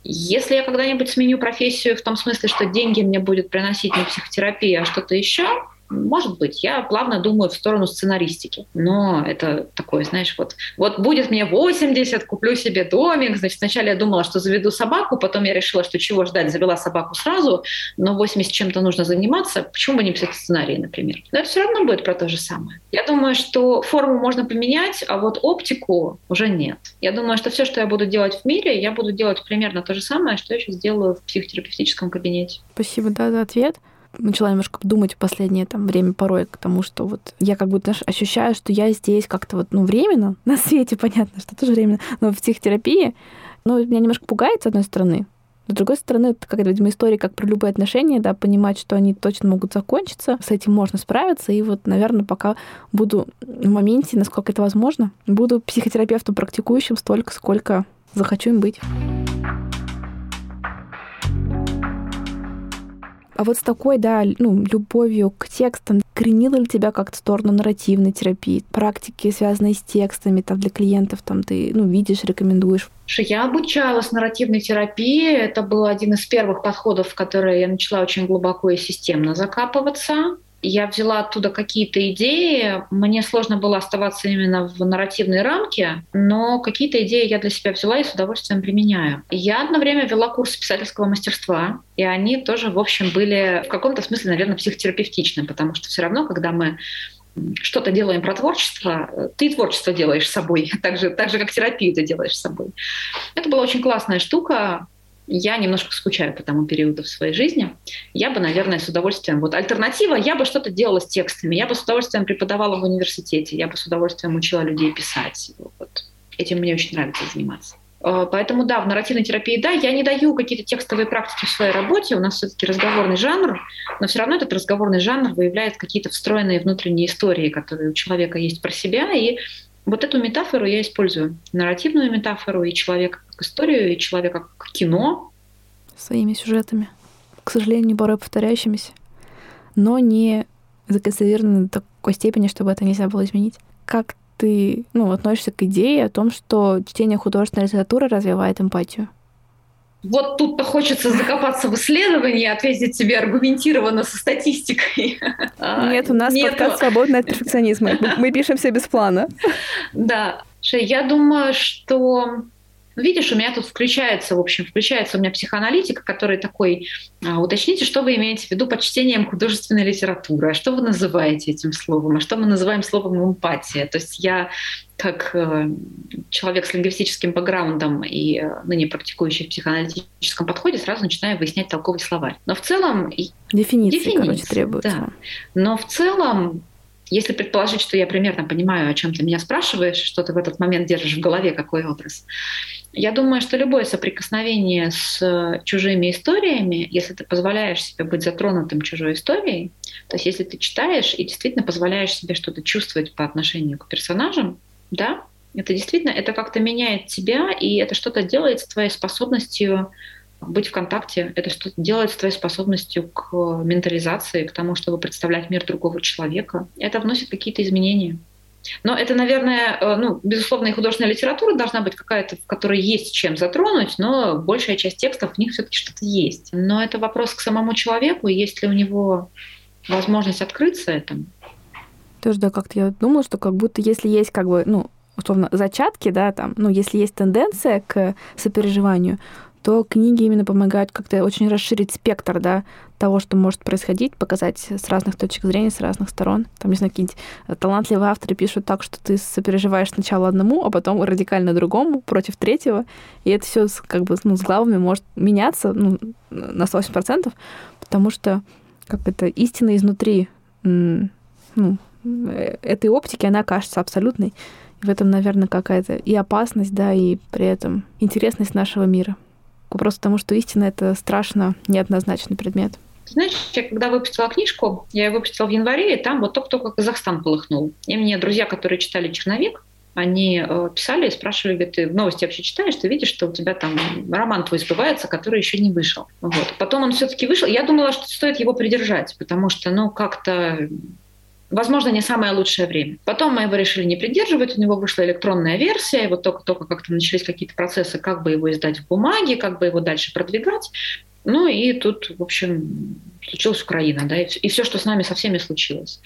Если я когда-нибудь сменю профессию в том смысле, что деньги мне будет приносить не психотерапия, а что-то еще, может быть, я плавно думаю в сторону сценаристики. Но это такое, знаешь, вот, вот будет мне 80, куплю себе домик. Значит, сначала я думала, что заведу собаку, потом я решила, что чего ждать, завела собаку сразу, но 80 чем-то нужно заниматься. Почему бы не писать сценарий, например? Но это все равно будет про то же самое. Я думаю, что форму можно поменять, а вот оптику уже нет. Я думаю, что все, что я буду делать в мире, я буду делать примерно то же самое, что я сейчас делаю в психотерапевтическом кабинете. Спасибо, да, за ответ начала немножко думать в последнее там время порой к тому, что вот я как будто ощущаю, что я здесь как-то вот, ну, временно, [laughs] на свете, понятно, что тоже временно, но в психотерапии, ну, меня немножко пугает, с одной стороны, С другой стороны, это какая-то, видимо, история, как про любые отношения, да, понимать, что они точно могут закончиться, с этим можно справиться, и вот, наверное, пока буду в моменте, насколько это возможно, буду психотерапевтом практикующим столько, сколько захочу им быть. А вот с такой, да, ну, любовью к текстам, коренила ли тебя как-то в сторону нарративной терапии, практики, связанные с текстами, там, для клиентов, там, ты, ну, видишь, рекомендуешь? Я обучалась нарративной терапии. Это был один из первых подходов, в которые я начала очень глубоко и системно закапываться я взяла оттуда какие-то идеи. Мне сложно было оставаться именно в нарративной рамке, но какие-то идеи я для себя взяла и с удовольствием применяю. Я одно время вела курс писательского мастерства, и они тоже, в общем, были в каком-то смысле, наверное, психотерапевтичны, потому что все равно, когда мы что-то делаем про творчество, ты творчество делаешь с собой, [laughs] так же, так же как терапию ты делаешь с собой. Это была очень классная штука, я немножко скучаю по тому периоду в своей жизни. Я бы, наверное, с удовольствием... Вот альтернатива, я бы что-то делала с текстами. Я бы с удовольствием преподавала в университете. Я бы с удовольствием учила людей писать. Вот. Этим мне очень нравится заниматься. Э, поэтому да, в нарративной терапии да, я не даю какие-то текстовые практики в своей работе, у нас все-таки разговорный жанр, но все равно этот разговорный жанр выявляет какие-то встроенные внутренние истории, которые у человека есть про себя, и вот эту метафору я использую. Нарративную метафору и человека как историю, и человека как кино. Своими сюжетами. К сожалению, порой повторяющимися. Но не законсервированы до такой степени, чтобы это нельзя было изменить. Как ты ну, относишься к идее о том, что чтение художественной литературы развивает эмпатию? Вот тут-то хочется закопаться в исследовании, ответить тебе аргументированно со статистикой. [laughs] А, Нет, у нас Нет. подкаст «Свободный от перфекционизма». Мы пишем все без плана. Да. Я думаю, что Видишь, у меня тут включается, в общем, включается у меня психоаналитика, который такой, а, уточните, что вы имеете в виду под чтением художественной литературы, а что вы называете этим словом, а что мы называем словом эмпатия. То есть я как э, человек с лингвистическим бэкграундом и э, ныне практикующий в психоаналитическом подходе, сразу начинаю выяснять толковый словарь. Но в целом... Дефиниции, дефиниции короче, требуются. Да. Но в целом если предположить, что я примерно понимаю, о чем ты меня спрашиваешь, что ты в этот момент держишь в голове, какой образ, я думаю, что любое соприкосновение с чужими историями, если ты позволяешь себе быть затронутым чужой историей, то есть если ты читаешь и действительно позволяешь себе что-то чувствовать по отношению к персонажам, да, это действительно, это как-то меняет тебя, и это что-то делает с твоей способностью быть в контакте, это что-то делает с твоей способностью к ментализации, к тому, чтобы представлять мир другого человека. Это вносит какие-то изменения. Но это, наверное, э, ну, безусловно, и художественная литература должна быть какая-то, в которой есть чем затронуть, но большая часть текстов в них все-таки что-то есть. Но это вопрос к самому человеку, есть ли у него возможность открыться этому. Тоже, да, как-то я думала, что как будто если есть как бы, ну, условно, зачатки, да, там, ну, если есть тенденция к сопереживанию, то книги именно помогают как-то очень расширить спектр, да, того, что может происходить, показать с разных точек зрения, с разных сторон. Там, не знаю, какие-нибудь талантливые авторы пишут так, что ты сопереживаешь сначала одному, а потом радикально другому, против третьего, и это все как бы ну, с главами может меняться ну, на 180%, потому что как это истина изнутри ну, э, этой оптики, она кажется абсолютной. В этом, наверное, какая-то и опасность, да, и при этом интересность нашего мира. Просто потому, что истина — это страшно неоднозначный предмет. Знаешь, я когда выпустила книжку, я ее выпустила в январе, и там вот только-только Казахстан полыхнул. И мне друзья, которые читали «Черновик», они э, писали и спрашивали, говорят, ты новости вообще читаешь, ты видишь, что у тебя там роман твой сбывается, который еще не вышел. Вот. Потом он все-таки вышел. Я думала, что стоит его придержать, потому что, ну, как-то возможно, не самое лучшее время. Потом мы его решили не придерживать, у него вышла электронная версия, и вот только-только как-то начались какие-то процессы, как бы его издать в бумаге, как бы его дальше продвигать. Ну и тут, в общем, случилась Украина, да, и все, и все, что с нами со всеми случилось.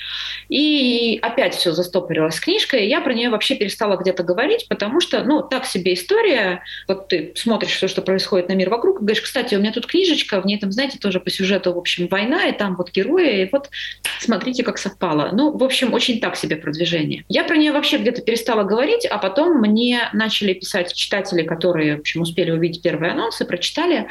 И опять все застопорилось с книжкой, и я про нее вообще перестала где-то говорить, потому что, ну, так себе история, вот ты смотришь все, что происходит на мир вокруг, и говоришь, кстати, у меня тут книжечка, в ней там, знаете, тоже по сюжету, в общем, война, и там вот герои, и вот смотрите, как совпало. Ну, в общем, очень так себе продвижение. Я про нее вообще где-то перестала говорить, а потом мне начали писать читатели, которые, в общем, успели увидеть первые анонсы, прочитали,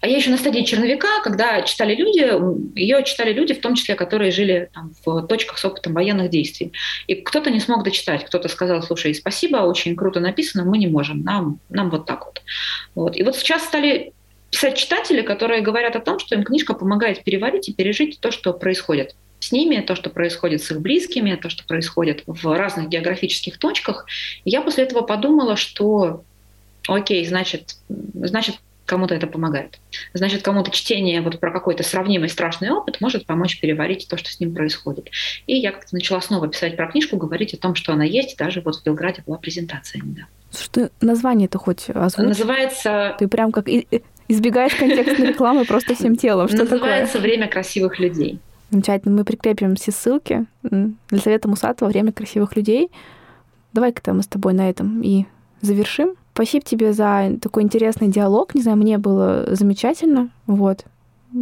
а я еще на стадии черновика, когда читали люди, ее читали люди, в том числе, которые жили там, в точках с опытом военных действий. И кто-то не смог дочитать, кто-то сказал, слушай, спасибо, очень круто написано, мы не можем, нам, нам вот так вот. вот. И вот сейчас стали писать читатели, которые говорят о том, что им книжка помогает переварить и пережить то, что происходит с ними, то, что происходит с их близкими, то, что происходит в разных географических точках. И я после этого подумала, что окей, значит, значит кому-то это помогает. Значит, кому-то чтение вот про какой-то сравнимый страшный опыт может помочь переварить то, что с ним происходит. И я как-то начала снова писать про книжку, говорить о том, что она есть. Даже вот в Белграде была презентация недавно. Что название-то хоть озвучь? Называется... Ты прям как избегаешь контекстной рекламы просто всем телом. Что Называется такое? «Время красивых людей». Замечательно. Мы прикрепим все ссылки для Совета Мусатова «Время красивых людей». Давай-ка мы с тобой на этом и завершим. Спасибо тебе за такой интересный диалог. Не знаю, мне было замечательно. Вот.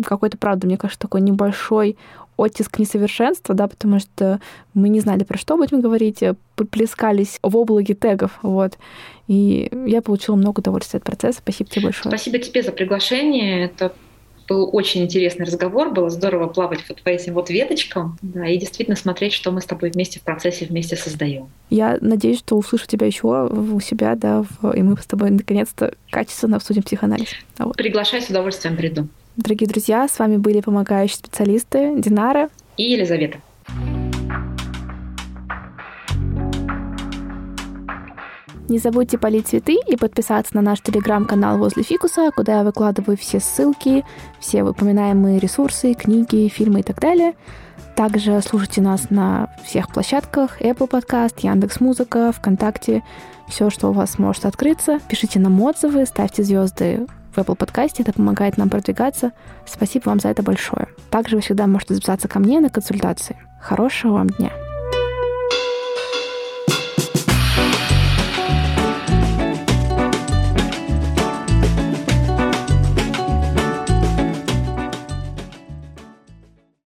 Какой-то, правда, мне кажется, такой небольшой оттиск несовершенства, да, потому что мы не знали, про что будем говорить, э, плескались в облаке тегов, вот. И я получила много удовольствия от процесса. Спасибо тебе большое. Спасибо тебе за приглашение. Это был очень интересный разговор, было здорово плавать вот по этим вот веточкам, да, и действительно смотреть, что мы с тобой вместе в процессе вместе создаем. Я надеюсь, что услышу тебя еще у себя, да, в... и мы с тобой наконец-то качественно обсудим психоанализ. Вот. Приглашай с удовольствием приду. Дорогие друзья, с вами были помогающие специалисты Динара и Елизавета. Не забудьте полить цветы и подписаться на наш телеграм-канал возле фикуса, куда я выкладываю все ссылки, все выпоминаемые ресурсы, книги, фильмы и так далее. Также слушайте нас на всех площадках Apple Podcast, Яндекс Музыка, ВКонтакте, все, что у вас может открыться. Пишите нам отзывы, ставьте звезды в Apple подкасте, это помогает нам продвигаться. Спасибо вам за это большое. Также вы всегда можете записаться ко мне на консультации. Хорошего вам дня!